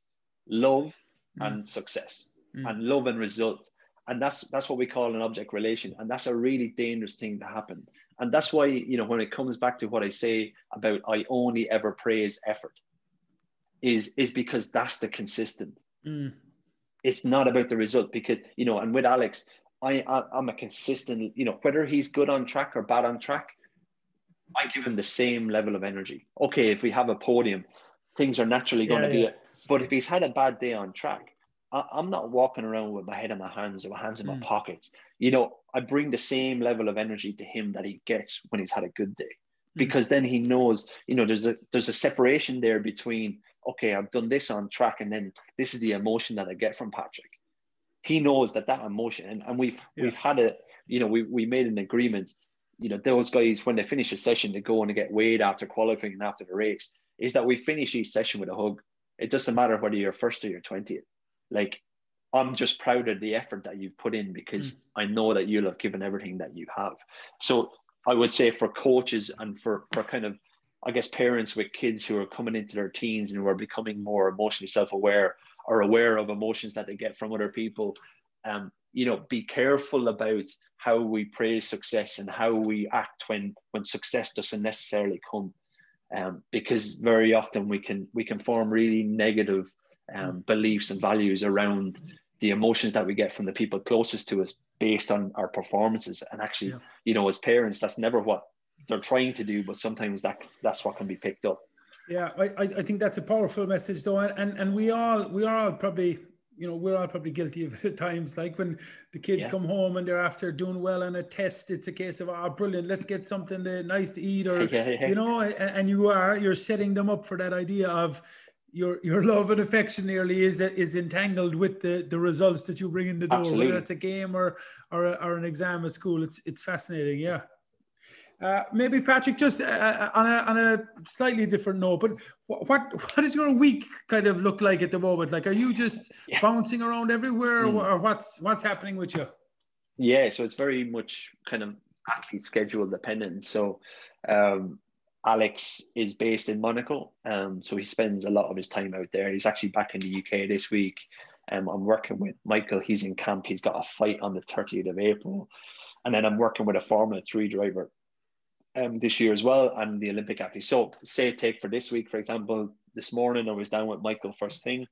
love mm. and success mm. and love and result and that's that's what we call an object relation and that's a really dangerous thing to happen and that's why you know when it comes back to what i say about i only ever praise effort is is because that's the consistent mm it's not about the result because you know and with alex I, I am a consistent you know whether he's good on track or bad on track i give him the same level of energy okay if we have a podium things are naturally going yeah, to be yeah. but if he's had a bad day on track I, am not walking around with my head in my hands or my hands in mm. my pockets you know i bring the same level of energy to him that he gets when he's had a good day mm. because then he knows you know there's a there's a separation there between okay, I've done this on track, and then this is the emotion that I get from Patrick. He knows that that emotion, and, and we've yeah. we've had a, you know, we we made an agreement. You know, those guys when they finish a session, they go and get weighed after qualifying and after the race. Is that we finish each session with a hug. It doesn't matter whether you're first or you're twentieth. Like I'm just proud of the effort that you've put in because mm. I know that you'll have given everything that you have. So I would say for coaches and for for kind of I guess parents with kids who are coming into their teens and who are becoming more emotionally self-aware are aware of emotions that they get from other people. Um, you know, be careful about how we praise success and how we act when when success doesn't necessarily come. Um, because very often we can we can form really negative um, beliefs and values around the emotions that we get from the people closest to us based on our performances and actually yeah. you know as parents that's never what they're trying to do, but sometimes that's that's what can be picked up. Yeah, I, I think that's a powerful message though, and and and we all we are all probably you know we're all probably guilty of it at times. Like when the kids yeah. come home and they're after doing well on a test, it's a case of oh brilliant, let's get something to, nice to eat, or yeah, yeah. you know, and, and you are you're setting them up for that idea of your your love and affection nearly is is entangled with the the results that you bring in the door, Absolutely. whether it's a game or or, or an exam at school. It's it's fascinating, yeah. Uh, maybe Patrick, just uh, uh, on, a, on a slightly different note, but what, what what does your week kind of look like at the moment? Like, are you just yeah. bouncing around everywhere, mm. or what's what's happening with you? Yeah, so it's very much kind of athlete schedule dependent. So, um, Alex is based in Monaco, um, so he spends a lot of his time out there. He's actually back in the UK this week. Um, I'm working with Michael. He's in camp. He's got a fight on the 30th of April, and then I'm working with a Formula Three driver um, this year as well, and the Olympic athlete. So, say take for this week, for example, this morning I was down with Michael first thing.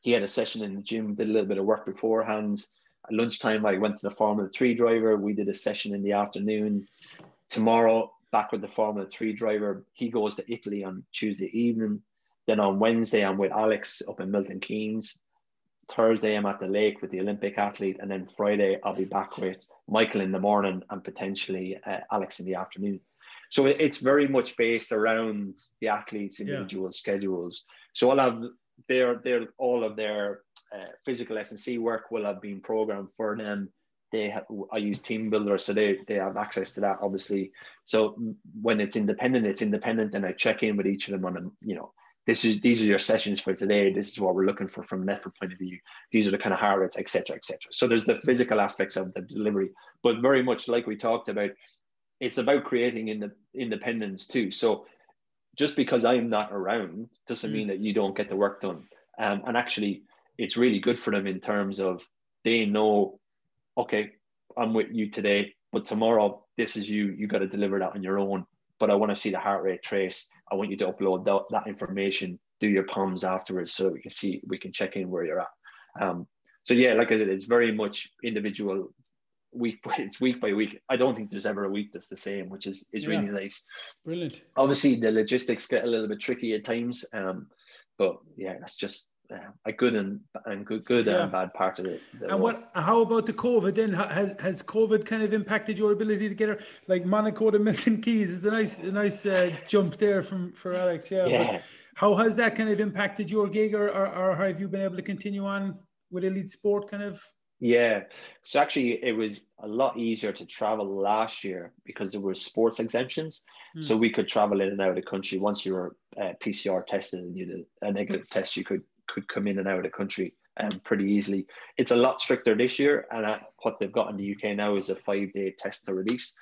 He had a session in the gym, did a little bit of work beforehand. At lunchtime, I went to the Formula Three driver. We did a session in the afternoon. Tomorrow, back with the Formula Three driver. He goes to Italy on Tuesday evening. Then on Wednesday, I'm with Alex up in Milton Keynes. Thursday, I'm at the lake with the Olympic athlete, and then Friday, I'll be back with Michael in the morning and potentially uh, Alex in the afternoon. So it's very much based around the athletes' individual yeah. schedules. So I'll have their their all of their uh, physical S and C work will have been programmed for them. They have, I use TeamBuildr, so they they have access to that obviously. So when it's independent, it's independent, and I check in with each of them on a you know this is these are your sessions for today. This is what we're looking for from an effort point of view. These are the kind of heart rates, etc., etc. So there's the physical aspects of the delivery, but very much like we talked about, it's about creating in the independence too. So just because I'm not around doesn't mm. mean that you don't get the work done. Um, and actually, it's really good for them in terms of they know, okay, I'm with you today, but tomorrow this is you. You got to deliver that on your own but I want to see the heart rate trace. I want you to upload that, that information, do your palms afterwards so we can see, we can check in where you're at. Um, so yeah, like I said, it's very much individual week it's week by week. I don't think there's ever a week that's the same, which is is yeah. really nice. Brilliant. Obviously, the logistics get a little bit tricky at times, um, but yeah, that's just a good and and good good yeah. and bad part of it. And what? How about the COVID? Then has has COVID kind of impacted your ability to get her like Monaco to Milton Keynes? Is a nice a nice uh, jump there from for Alex. Yeah. yeah. how has that kind of impacted your gig, or, or or have you been able to continue on with elite sport? Kind of. Yeah, so actually, it was a lot easier to travel last year because there were sports exemptions, mm. so we could travel in and out of the country. Once you were uh, PCR tested and you did a negative test, you could could come in and out of the country um, pretty easily. It's a lot stricter this year, and uh, what they've got in the UK now is a five-day test to release.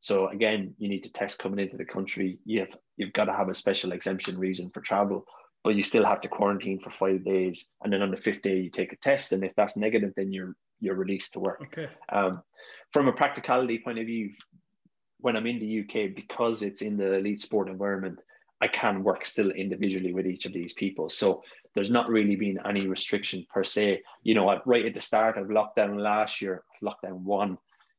So again, you need to test coming into the country. You have you've got to have a special exemption reason for travel, but you still have to quarantine for five days, and then on the fifth day you take a test, and if that's negative, then you're you're released to work. Okay. Um, from a practicality point of view, when I'm in the UK, because it's in the elite sport environment, I can work still individually with each of these people. So there's not really been any restriction per se. You know, right at the start of lockdown last year, lockdown one,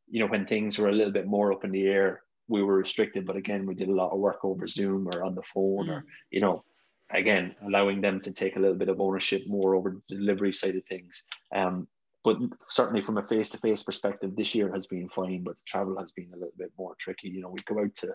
you know, when things were a little bit more up in the air, we were restricted. But again, we did a lot of work over Zoom or on the phone, mm. or you know, again, allowing them to take a little bit of ownership more over the delivery side of things. Um, but certainly from a face-to-face perspective, this year has been fine, but the travel has been a little bit more tricky. You know, we go out to,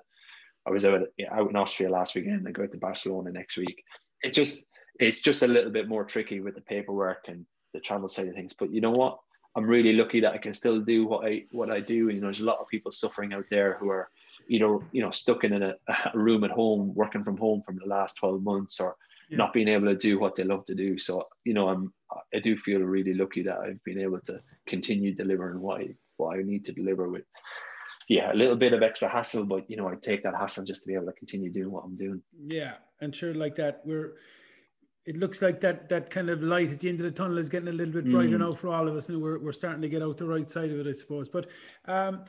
I was out out in Austria last weekend. I go to Barcelona next week. It just it's just a little bit more tricky with the paperwork and the travel side of things. But you know what? I'm really lucky that I can still do what I what I do. You know, there's a lot of people suffering out there who are, you know, you know, stuck in a, a room at home, working from home from the last 12 months, or yeah. not being able to do what they love to do. So, you know, I'm I do feel really lucky that I've been able to continue delivering what I what I need to deliver with yeah, a little bit of extra hassle, but you know, I take that hassle just to be able to continue doing what I'm doing. Yeah, and sure, like that, we're it looks like that that kind of light at the end of the tunnel is getting a little bit brighter mm. now for all of us, and we're, we're starting to get out the right side of it, I suppose. But um,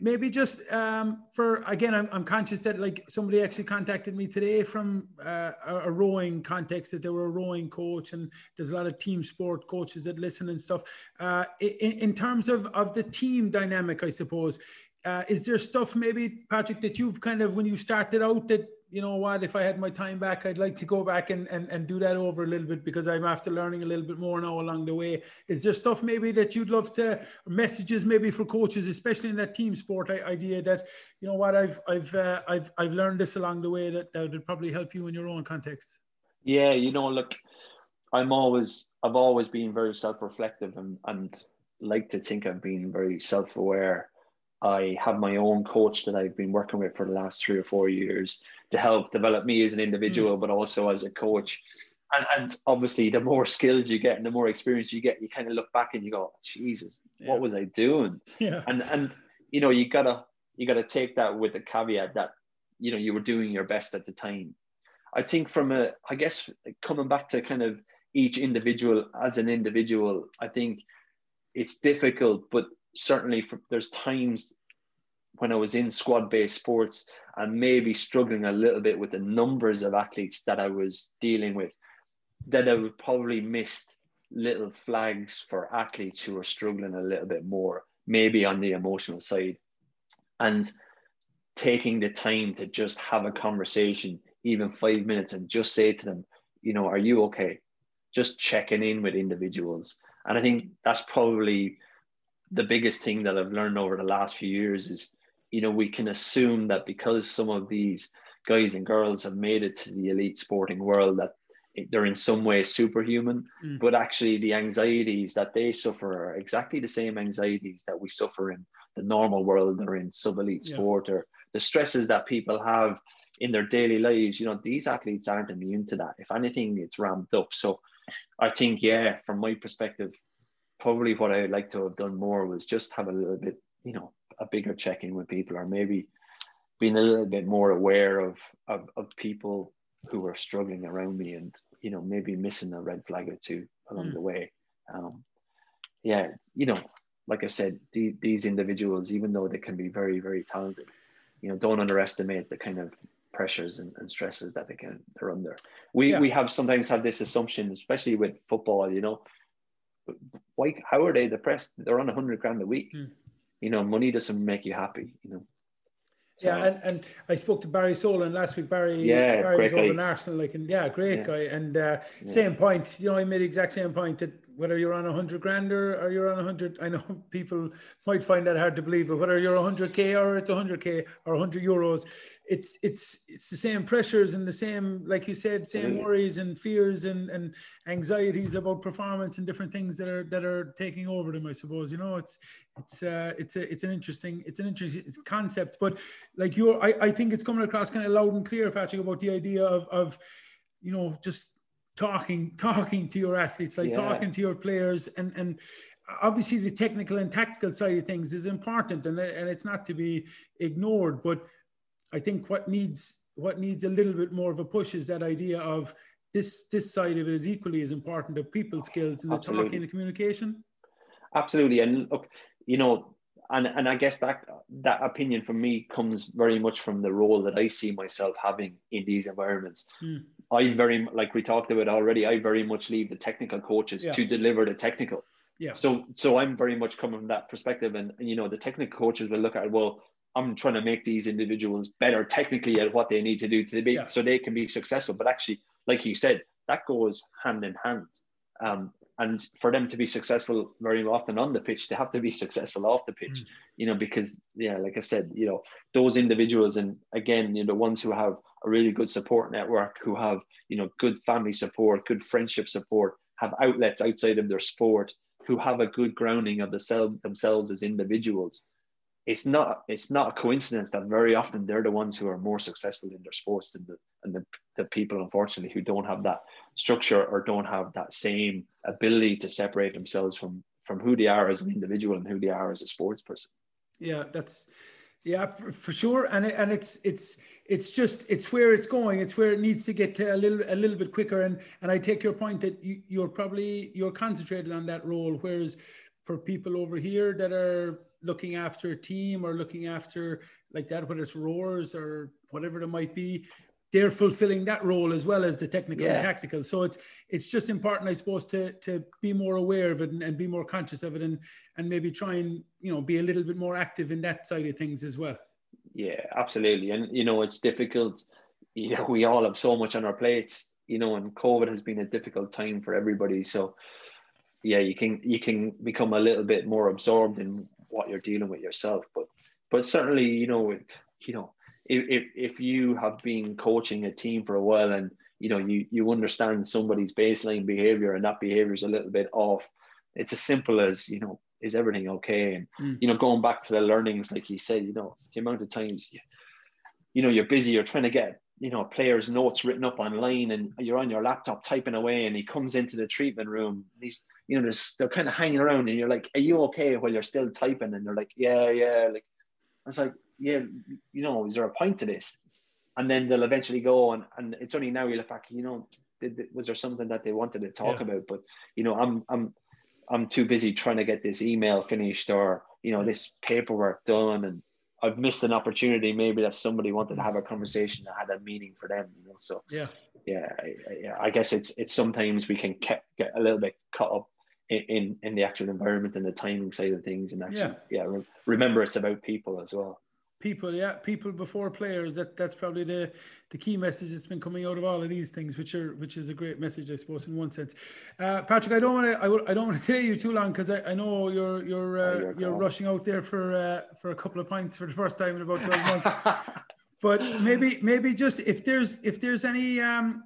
maybe just um, for again, I'm, I'm conscious that like somebody actually contacted me today from uh, a, rowing context that they were a rowing coach, and there's a lot of team sport coaches that listen and stuff. Uh, in, in terms of of the team dynamic, I suppose. Uh, is there stuff maybe Patrick that you've kind of when you started out that you know what, if I had my time back, I'd like to go back and, and, and do that over a little bit because I'm after learning a little bit more now along the way. Is there stuff maybe that you'd love to messages maybe for coaches, especially in that team sport idea that, you know what, I've I've uh, I've I've learned this along the way that, that would probably help you in your own context. Yeah, you know, look, I'm always I've always been very self-reflective and, and like to think I've been very self-aware I have my own coach that I've been working with for the last three or four years to help develop me as an individual, mm. but also as a coach. And, and, obviously, the more skills you get and the more experience you get, you kind of look back and you go, Jesus, yeah. what was I doing? Yeah. And and you know, you gotta you gotta take that with the caveat that you know you were doing your best at the time. I think from a, I guess coming back to kind of each individual as an individual, I think it's difficult, but certainly for, there's times when I was in squad based sports and maybe struggling a little bit with the numbers of athletes that I was dealing with, that I would probably missed little flags for athletes who are struggling a little bit more, maybe on the emotional side. And taking the time to just have a conversation, even five minutes, and just say to them, you know, are you okay? Just checking in with individuals. And I think that's probably the biggest thing that I've learned over the last few years is, you know, we can assume that because some of these guys and girls have made it to the elite sporting world that they're in some way superhuman, mm. but actually the anxieties that they suffer are exactly the same anxieties that we suffer in the normal world or in sub elite yeah. sport or the stresses that people have in their daily lives. You know, these athletes aren't immune to that. If anything, it's ramped up. So I think, yeah, from my perspective, probably what I'd like to have done more was just have a little bit, you know, a bigger check in with people, or maybe being a little bit more aware of, of of people who are struggling around me, and you know, maybe missing a red flag or two along mm. the way. Um, yeah, you know, like I said, the, these individuals, even though they can be very, very talented, you know, don't underestimate the kind of pressures and, and stresses that they can they're under. We yeah. we have sometimes have this assumption, especially with football, you know, why how are they depressed they're on a hundred grand a week mm. you know money doesn't make you happy you know so, yeah, and, and I spoke to Barry Solan last week. Barry, yeah, Barry's over in Arsenal, like, and yeah, great yeah. guy. And uh, yeah. same point, you know, I made the exact same point that whether you're on a hundred grand or, or you're on a hundred, I know people might find that hard to believe, but whether you're a hundred k or it's a hundred k or a hundred euros, it's it's it's the same pressures and the same like you said same worries and fears and and anxieties about performance and different things that are that are taking over them i suppose you know it's it's uh it's a it's an interesting it's an interesting concept but like you're i, I think it's coming across kind of loud and clear patrick about the idea of of you know just talking talking to your athletes like yeah. talking to your players and and obviously the technical and tactical side of things is important and, and it's not to be ignored but I think what needs what needs a little bit more of a push is that idea of this this side of it is equally as important the people skills and the Absolutely. talking and the communication. Absolutely, and look, you know, and and I guess that that opinion from me comes very much from the role that I see myself having in these environments. Mm. I very like we talked about already. I very much leave the technical coaches yeah. to deliver the technical. Yeah. So so I'm very much coming from that perspective, and, and you know the technical coaches will look at well I'm trying to make these individuals better technically at what they need to do to be yeah. so they can be successful. But actually, like you said, that goes hand in hand. Um, and for them to be successful very often on the pitch, they have to be successful off the pitch, mm. you know, because yeah, like I said, you know, those individuals and again, you know, the ones who have a really good support network, who have, you know, good family support, good friendship support, have outlets outside of their sport, who have a good grounding of the self, themselves as individuals it's not it's not a coincidence that very often they're the ones who are more successful in their sports than the and the, the people unfortunately who don't have that structure or don't have that same ability to separate themselves from from who they are as an individual and who they are as a sports person. Yeah that's yeah for, for sure. And it, and it's it's it's just it's where it's going. It's where it needs to get to a little a little bit quicker. And and i take your point that you, you're probably you're concentrated on that role. Whereas for people over here that are looking after a team or looking after like that, whether it's roars or whatever it might be, they're fulfilling that role as well as the technical yeah. and tactical. So it's it's just important, I suppose, to to be more aware of it and, and, be more conscious of it and and maybe try and you know be a little bit more active in that side of things as well. Yeah, absolutely. And you know, it's difficult. You know, we all have so much on our plates, you know, and COVID has been a difficult time for everybody. So yeah, you can you can become a little bit more absorbed in what you're dealing with yourself. But but certainly, you know, you know, if if you have been coaching a team for a while and you know you you understand somebody's baseline behavior and that behavior is a little bit off, it's as simple as you know is everything okay? And Mm. you know, going back to the learnings, like you said, you know, the amount of times you, you know you're busy, you're trying to get you know a players' notes written up online, and you're on your laptop typing away, and he comes into the treatment room. And he's you know they're kind of hanging around, and you're like, "Are you okay?" While you're still typing, and they're like, "Yeah, yeah." Like I was like, "Yeah, you know, is there a point to this?" And then they'll eventually go, and and it's only now you look back, you know, did, was there something that they wanted to talk Yeah. about? But you know, I'm I'm I'm too busy trying to get this email finished or you know this paperwork done, and I've missed an opportunity maybe that somebody wanted to have a conversation that had a meaning for them. You know, so Yeah. yeah, I, I- yeah. I guess it's it's sometimes we can ke- get a little bit caught up in, in in the actual environment and the timing side of things, and actually Yeah. yeah, re- remember it's about people as well. People yeah people before players that that's probably the the key message that's been coming out of all of these things which are which is a great message i suppose in one sense. Uh, patrick i don't want to I, I don't want to delay you too long because I, I know you're you're uh, Oh, you're rushing out there for uh, for a couple of pints for the first time in about 12 months. But maybe maybe just if there's if there's any um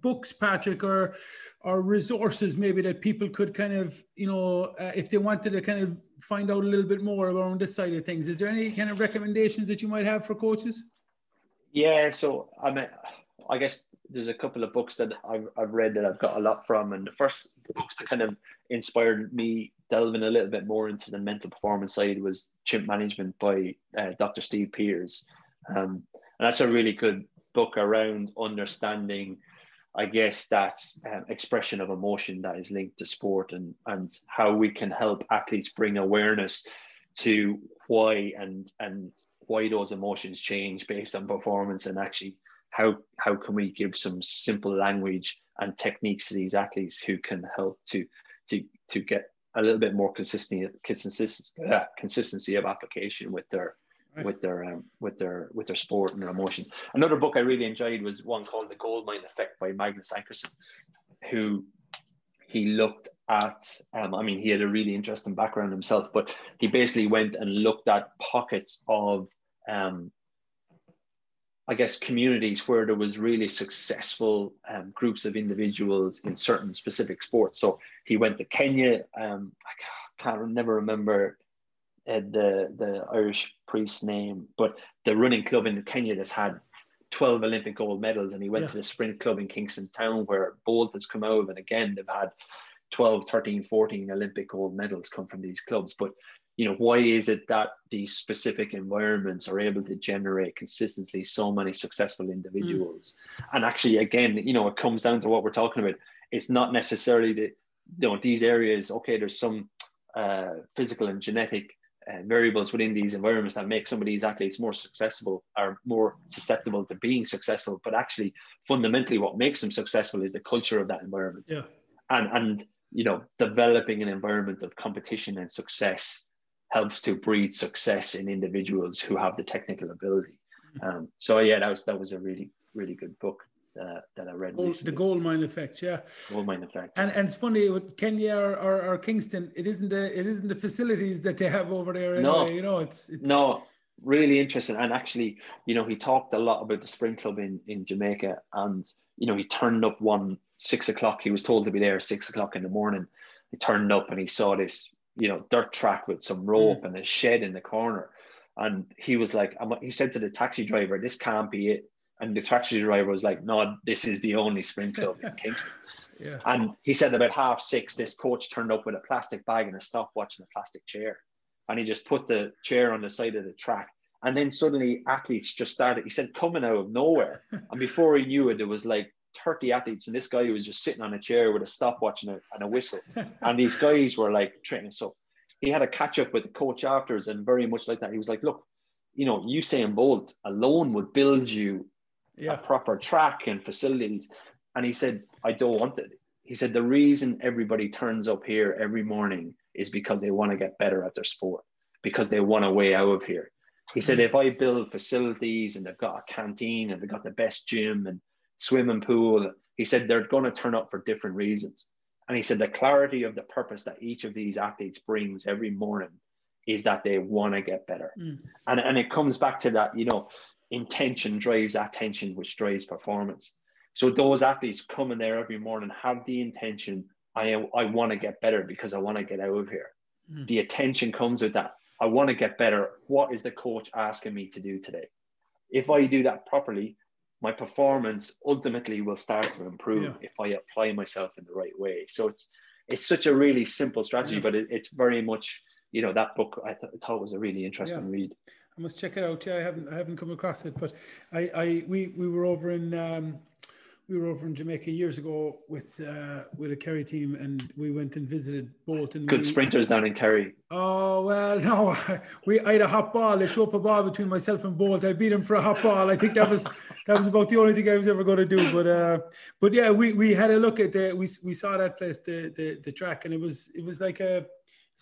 books patrick or or resources maybe that people could kind of you know uh, if they wanted to kind of find out a little bit more around this side of things is there any kind of recommendations that you might have for coaches Yeah, so I mean, I guess there's a couple of books that I've, I've read that I've got a lot from, and the first books that kind of inspired me delving a little bit more into the mental performance side was Chimp Management by uh, Dr. Steve Peters, um, and that's a really good book around understanding, I guess, that um, expression of emotion that is linked to sport and and how we can help athletes bring awareness to why and and why those emotions change based on performance and actually how how can we give some simple language and techniques to these athletes who can help to to to get a little bit more consistency consistency, uh, consistency of application with their Right. with their um, with their with their sport and their emotions. Another book I really enjoyed was one called The Gold Mine Effect by Magnus Ankersen, who he looked at um, i mean he had a really interesting background himself but he basically went and looked at pockets of um, i guess communities where there was really successful um, groups of individuals in certain specific sports so he went to kenya um, i can't never remember uh, the the irish priest's name but the running club in kenya that's had 12 Olympic gold medals, and he went Yeah. to the sprint club in Kingston Town where Bolt has come out. And again, they've had 12, 13, 14 Olympic gold medals come from these clubs. But, you know, why is it that these specific environments are able to generate consistently so many successful individuals? And actually, again, you know, it comes down to what we're talking about. It's not necessarily that you know, these areas, okay, there's some uh, physical and genetic uh, variables within these environments that make some of these athletes more successful are more susceptible to being successful. But actually, fundamentally, what makes them successful is the culture of that environment, yeah and and you know, developing an environment of competition and success helps to breed success in individuals who have the technical ability. Um, so yeah, that was that was a really really good book uh, that I read Gold- the gold mine effect yeah Gold Mine Effect. and and it's funny with kenya or, or, or kingston it isn't the it isn't the facilities that they have over there anyway No. you know it's it's No, really interesting. And actually, you know, he talked a lot about the spring club in, in Jamaica. And, you know, he turned up one six o'clock. He was told to be there six o'clock in the morning. He turned up and he saw this, you know, dirt track with some rope and a shed in the corner. And he was like, I'm- he said to the taxi driver, this can't be it. And the taxi driver was like, no, this is the only sprint club in Kingston. yeah And he said about half six, this coach turned up with a plastic bag and a stopwatch and a plastic chair. And he just put the chair on the side of the track. And then suddenly athletes just started, he said, coming out of nowhere. and before he knew it, there was like 30 athletes. And this guy was just sitting on a chair with a stopwatch and a, and a whistle. And these guys were like training. So he had a catch up with the coach afterwards and very much like that. He was like, look, you know, Usain Bolt alone would build you yeah a proper track and facilities. And he said, I don't want it. He said, the reason everybody turns up here every morning is because they want to get better at their sport, because they want a way out of here. He said, if I build facilities and they've got a canteen and they've got the best gym and swimming pool, he said, they're going to turn up for different reasons. And he said, the clarity of the purpose that each of these athletes brings every morning is that they want to get better. Mm. And, and it comes back to that, you know, intention drives attention, which drives performance. So those athletes coming there every morning have the intention, I, I want to get better because I want to get out of here. mm. the attention comes with that. I want to get better. What is the coach asking me to do today? If I do that properly, my performance ultimately will start to improve yeah. if I apply myself in the right way. So it's it's such a really simple strategy, yeah. but it, it's very much you know that book I, th- I thought was a really interesting yeah. read. I must check it out. Yeah, I haven't I haven't come across it, but I, I we we were over in um, we were over in Jamaica years ago with uh, with a Kerry team, and we went and visited Bolton. Good we, sprinters down in Kerry. Oh well, no, we I had a hop ball. They threw up a ball between myself and Bolt. I beat him for a hop ball. I think that was that was about the only thing I was ever going to do. But uh, but yeah, we, we had a look at the we we saw that place the, the the track, and it was it was like a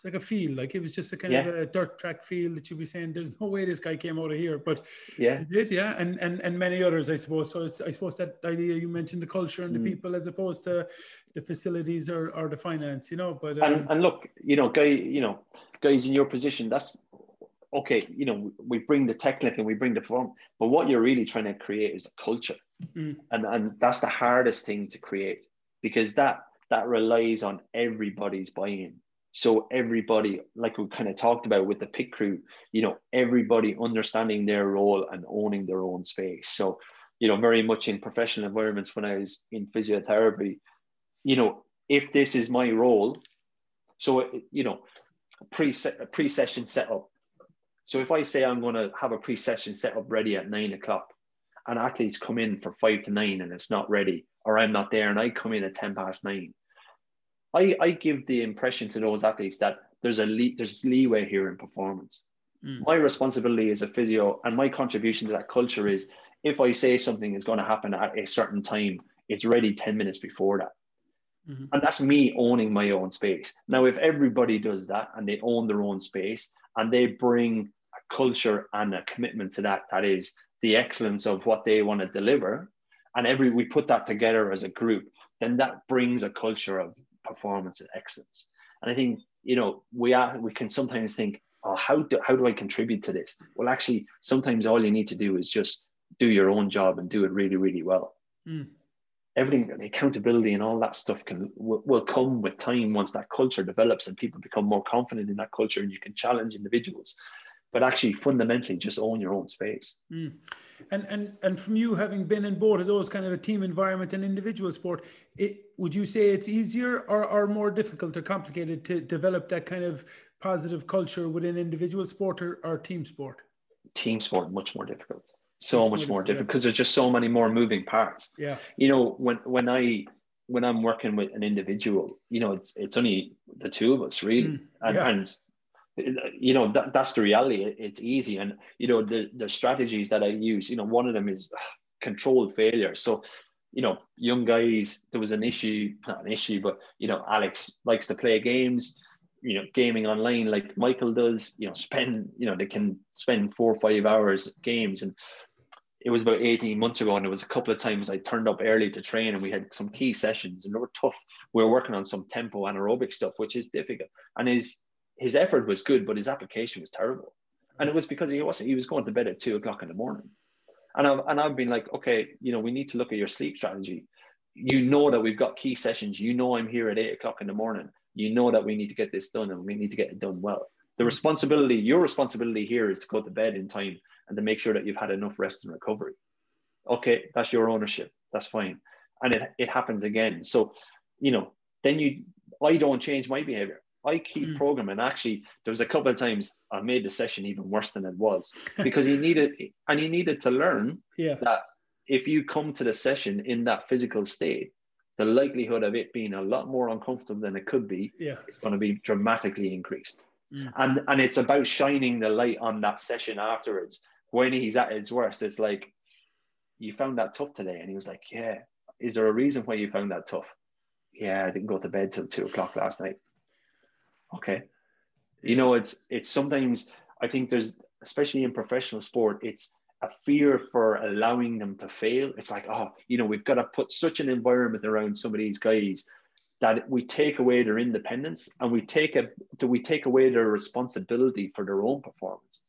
it's like a field, like it was just a kind yeah. of a dirt track field that you'd be saying, "There's no way this guy came out of here," but yeah, he did, yeah, and and and many others, I suppose. So it's I suppose that idea you mentioned the culture and the mm. people as opposed to the facilities or, or the finance, you know. But um, and, and look, you know, guy, you know, guys in your position, that's okay. You know, we bring the technique and we bring the form, but what you're really trying to create is a culture, mm. and and that's the hardest thing to create because that that relies on everybody's buy-in so everybody, like we kind of talked about with the pit crew, you know, everybody understanding their role and owning their own space. So, you know, very much in professional environments when I was in physiotherapy, you know, if this is my role, so you know, pre pre session setup. So if I say I'm going to have a pre session setup ready at nine o'clock, and athletes come in for five to nine and it's not ready, or I'm not there and I come in at ten past nine, I, I give the impression to those athletes that there's a le- there's leeway here in performance. Mm. My responsibility as a physio and my contribution to that culture is if I say something is going to happen at a certain time, it's ready 10 minutes before that. Mm-hmm. And that's me owning my own space. Now, if everybody does that and they own their own space and they bring a culture and a commitment to that, that is the excellence of what they want to deliver, and every we put that together as a group, then that brings a culture of performance and excellence. And I think you know we are we can sometimes think, oh, how do how do I contribute to this? Well, actually, sometimes all you need to do is just do your own job and do it really really well. Mm. Everything, the accountability and all that stuff can will, will come with time once that culture develops and people become more confident in that culture, and you can challenge individuals but actually fundamentally just own your own space. Mm. And and and from you having been in both of those kind of a team environment and individual sport, it, would you say it's easier or, or more difficult or complicated to develop that kind of positive culture within individual sport or, or team sport? Team sport much more difficult. So much, much more, difficult because yeah. there's just so many more moving parts. Yeah. You know, when when I when I'm working with an individual, you know, it's it's only the two of us really, mm, and, yeah. and you know that, that's the reality. It's easy. And you know the the strategies that i use you know one of them is controlled failure. So you know young guys there was an issue not an issue but you know alex likes to play games you know gaming online like michael does you know spend you know they can spend four or five hours games. And it was about 18 months ago and there was a couple of times i turned up early to train and we had some key sessions and they were tough. We were working on some tempo anaerobic stuff which is difficult and his his effort was good, but his application was terrible. And it was because he wasn't, he was going to bed at two o'clock in the morning. And I've, and I've been like, okay, you know, we need to look at your sleep strategy. You know that we've got key sessions. You know, I'm here at eight o'clock in the morning. You know that we need to get this done and we need to get it done well. The responsibility, your responsibility here is to go to bed in time and to make sure that you've had enough rest and recovery. Okay, that's your ownership. That's fine. And it, it happens again. So, you know, then you, I don't change my behavior. I keep mm. programming. Actually, there was a couple of times I made the session even worse than it was because he needed and he needed to learn yeah. that if you come to the session in that physical state, the likelihood of it being a lot more uncomfortable than it could be yeah. is going to be dramatically increased. Mm. And and it's about shining the light on that session afterwards when he's at his worst. It's like you found that tough today, and he was like, "Yeah." Is there a reason why you found that tough? Yeah, I didn't go to bed till two o'clock last night okay. You know it's it's sometimes i think there's especially in professional sport it's a fear for allowing them to fail. It's like oh you know we've got to put such an environment around some of these guys that we take away their independence and we take a do we take away their responsibility for their own performance.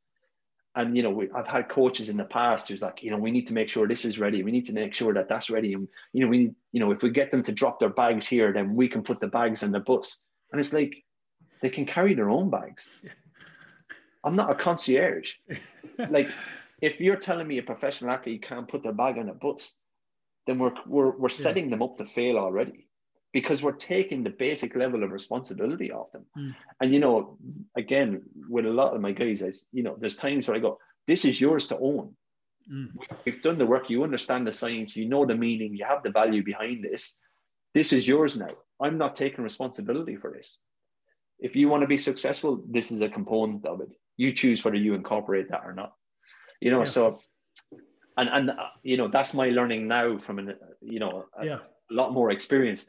And you know we, i've had coaches in the past who's like you know we need to make sure this is ready. We need to make sure that that's ready. And you know we you know if we get them to drop their bags here then we can put the bags on the bus. And it's like they can carry their own bags. I'm not a concierge. like, if you're telling me a professional athlete can't put their bag on a bus, then we're we're we're setting yeah. them up to fail already because we're taking the basic level of responsibility off them. Mm. And you know, again, with a lot of my guys, I, you know, there's times where I go, "This is yours to own. Mm. We've done the work. You understand the science. You know the meaning. You have the value behind this. This is yours now. I'm not taking responsibility for this. If you want to be successful, this is a component of it. You choose whether you incorporate that or not. You know, yeah. so." And, and uh, you know that's my learning now from an you know a, yeah. a lot more experience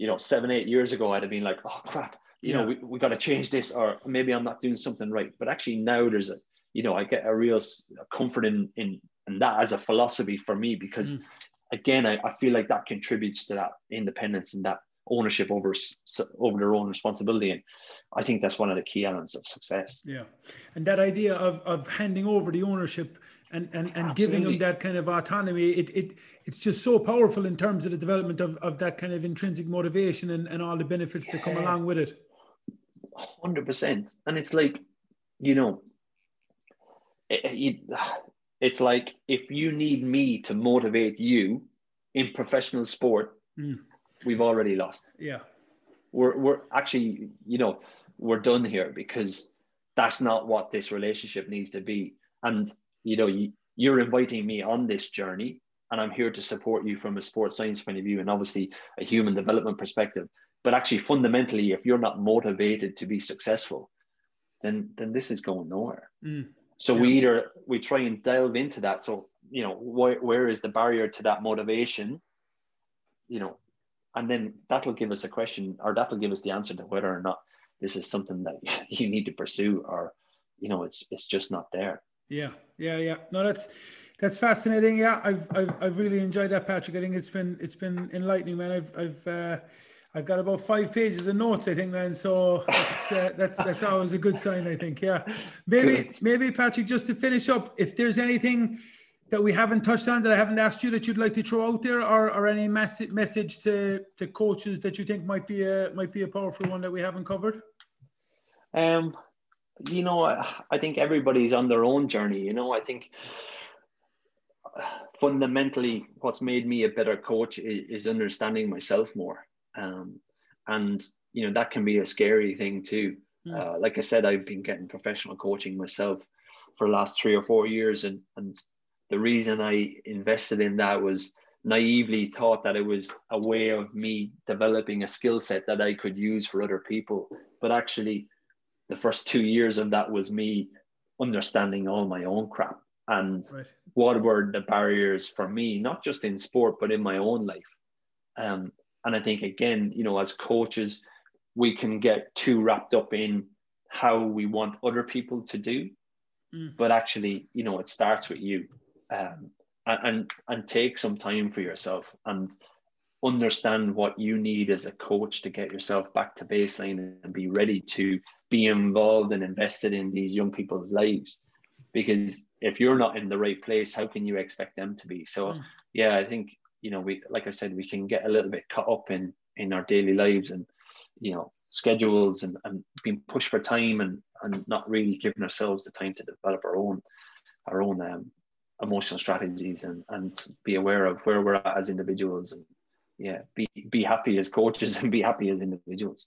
you know, seven, eight years ago, I'd have been like, oh crap, you yeah. know, we, we got to change this, or maybe I'm not doing something right. But actually now there's a, you know, I get a real comfort in, in, in that as a philosophy for me, because mm. again, I, I feel like that contributes to that independence and that ownership over, over their own responsibility. And I think that's one of the key elements of success. Yeah. And that idea of, of handing over the ownership and, and, and giving them that kind of autonomy, it, it it's just so powerful in terms of the development of, of that kind of intrinsic motivation and, and all the benefits yeah. that come along with it. 100%. And it's like, you know, it, it's like if you need me to motivate you in professional sport, mm. We've already lost. Yeah. We're, we're actually, you know, we're done here because that's not what this relationship needs to be. And you know, you, you're inviting me on this journey and I'm here to support you from a sports science point of view and obviously a human development perspective. But actually, fundamentally, if you're not motivated to be successful, then then this is going nowhere. Mm. So yeah. we either we try and delve into that. So you know, wh- where is the barrier to that motivation? You know, and then that'll give us a question, or that'll give us the answer to whether or not this is something that you need to pursue, or you know, it's it's just not there. Yeah, yeah, yeah. No, that's that's fascinating. Yeah, I've I've, I've really enjoyed that, Patrick. I think it's been it's been enlightening, man. I've I've uh, I've got about five pages of notes, I think, man. So that's uh, that's that's always a good sign, I think. Yeah, maybe maybe Patrick, just to finish up, if there's anything that we haven't touched on that I haven't asked you that you'd like to throw out there, or, or any message message to to coaches that you think might be a might be a powerful one that we haven't covered. Um, you know, I think everybody's on their own journey. You know, I think fundamentally what's made me a better coach is, is understanding myself more. Um, and, you know, that can be a scary thing too. Mm. Uh, like I said, I've been getting professional coaching myself for the last three or four years. And, and the reason I invested in that was naively thought that it was a way of me developing a skill set that I could use for other people. But actually, the first two years of that was me understanding all my own crap and right. what were the barriers for me, not just in sport, but in my own life. Um, and I think, again, you know, as coaches, we can get too wrapped up in how we want other people to do. Mm. But actually, you know, it starts with you. Um, and, and take some time for yourself and understand what you need as a coach to get yourself back to baseline and be ready to be involved and invested in these young people's lives because if you're not in the right place how can you expect them to be so mm. yeah i think you know we like i said we can get a little bit caught up in in our daily lives and you know schedules and, and being pushed for time and and not really giving ourselves the time to develop our own our own um, emotional strategies and and be aware of where we're at as individuals and yeah, be be happy as coaches and be happy as individuals.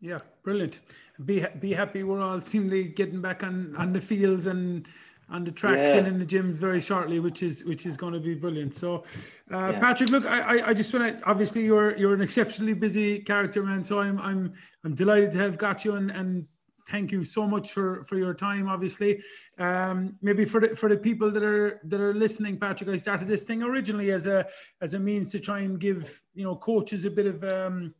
Yeah, brilliant. Be be happy. We're all seemingly getting back on on the fields and on the tracks yeah. and in the gyms very shortly, which is which is going to be brilliant. So, uh, yeah. Patrick, look, I I just want to obviously you're you're an exceptionally busy character, man. So I'm I'm I'm delighted to have got you and and thank you so much for for your time. Obviously, um, maybe for the for the people that are that are listening, Patrick, I started this thing originally as a as a means to try and give you know coaches a bit of um,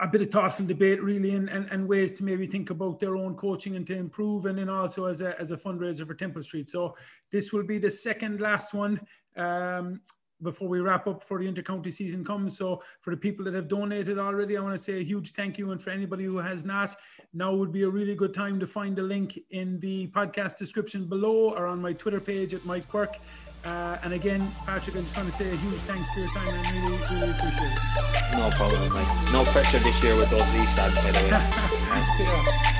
a bit of thoughtful debate really and, and, and ways to maybe think about their own coaching and to improve and then also as a, as a fundraiser for Temple Street. So this will be the second last one. Um, before we wrap up for the intercounty season comes. So for the people that have donated already, I want to say a huge thank you. And for anybody who has not, now would be a really good time to find the link in the podcast description below or on my Twitter page at Mike Quirke. Uh, and again, Patrick, I just want to say a huge thanks for your time and really, really appreciate it. No problem, mate. No pressure this year with those ads, by the way. yeah.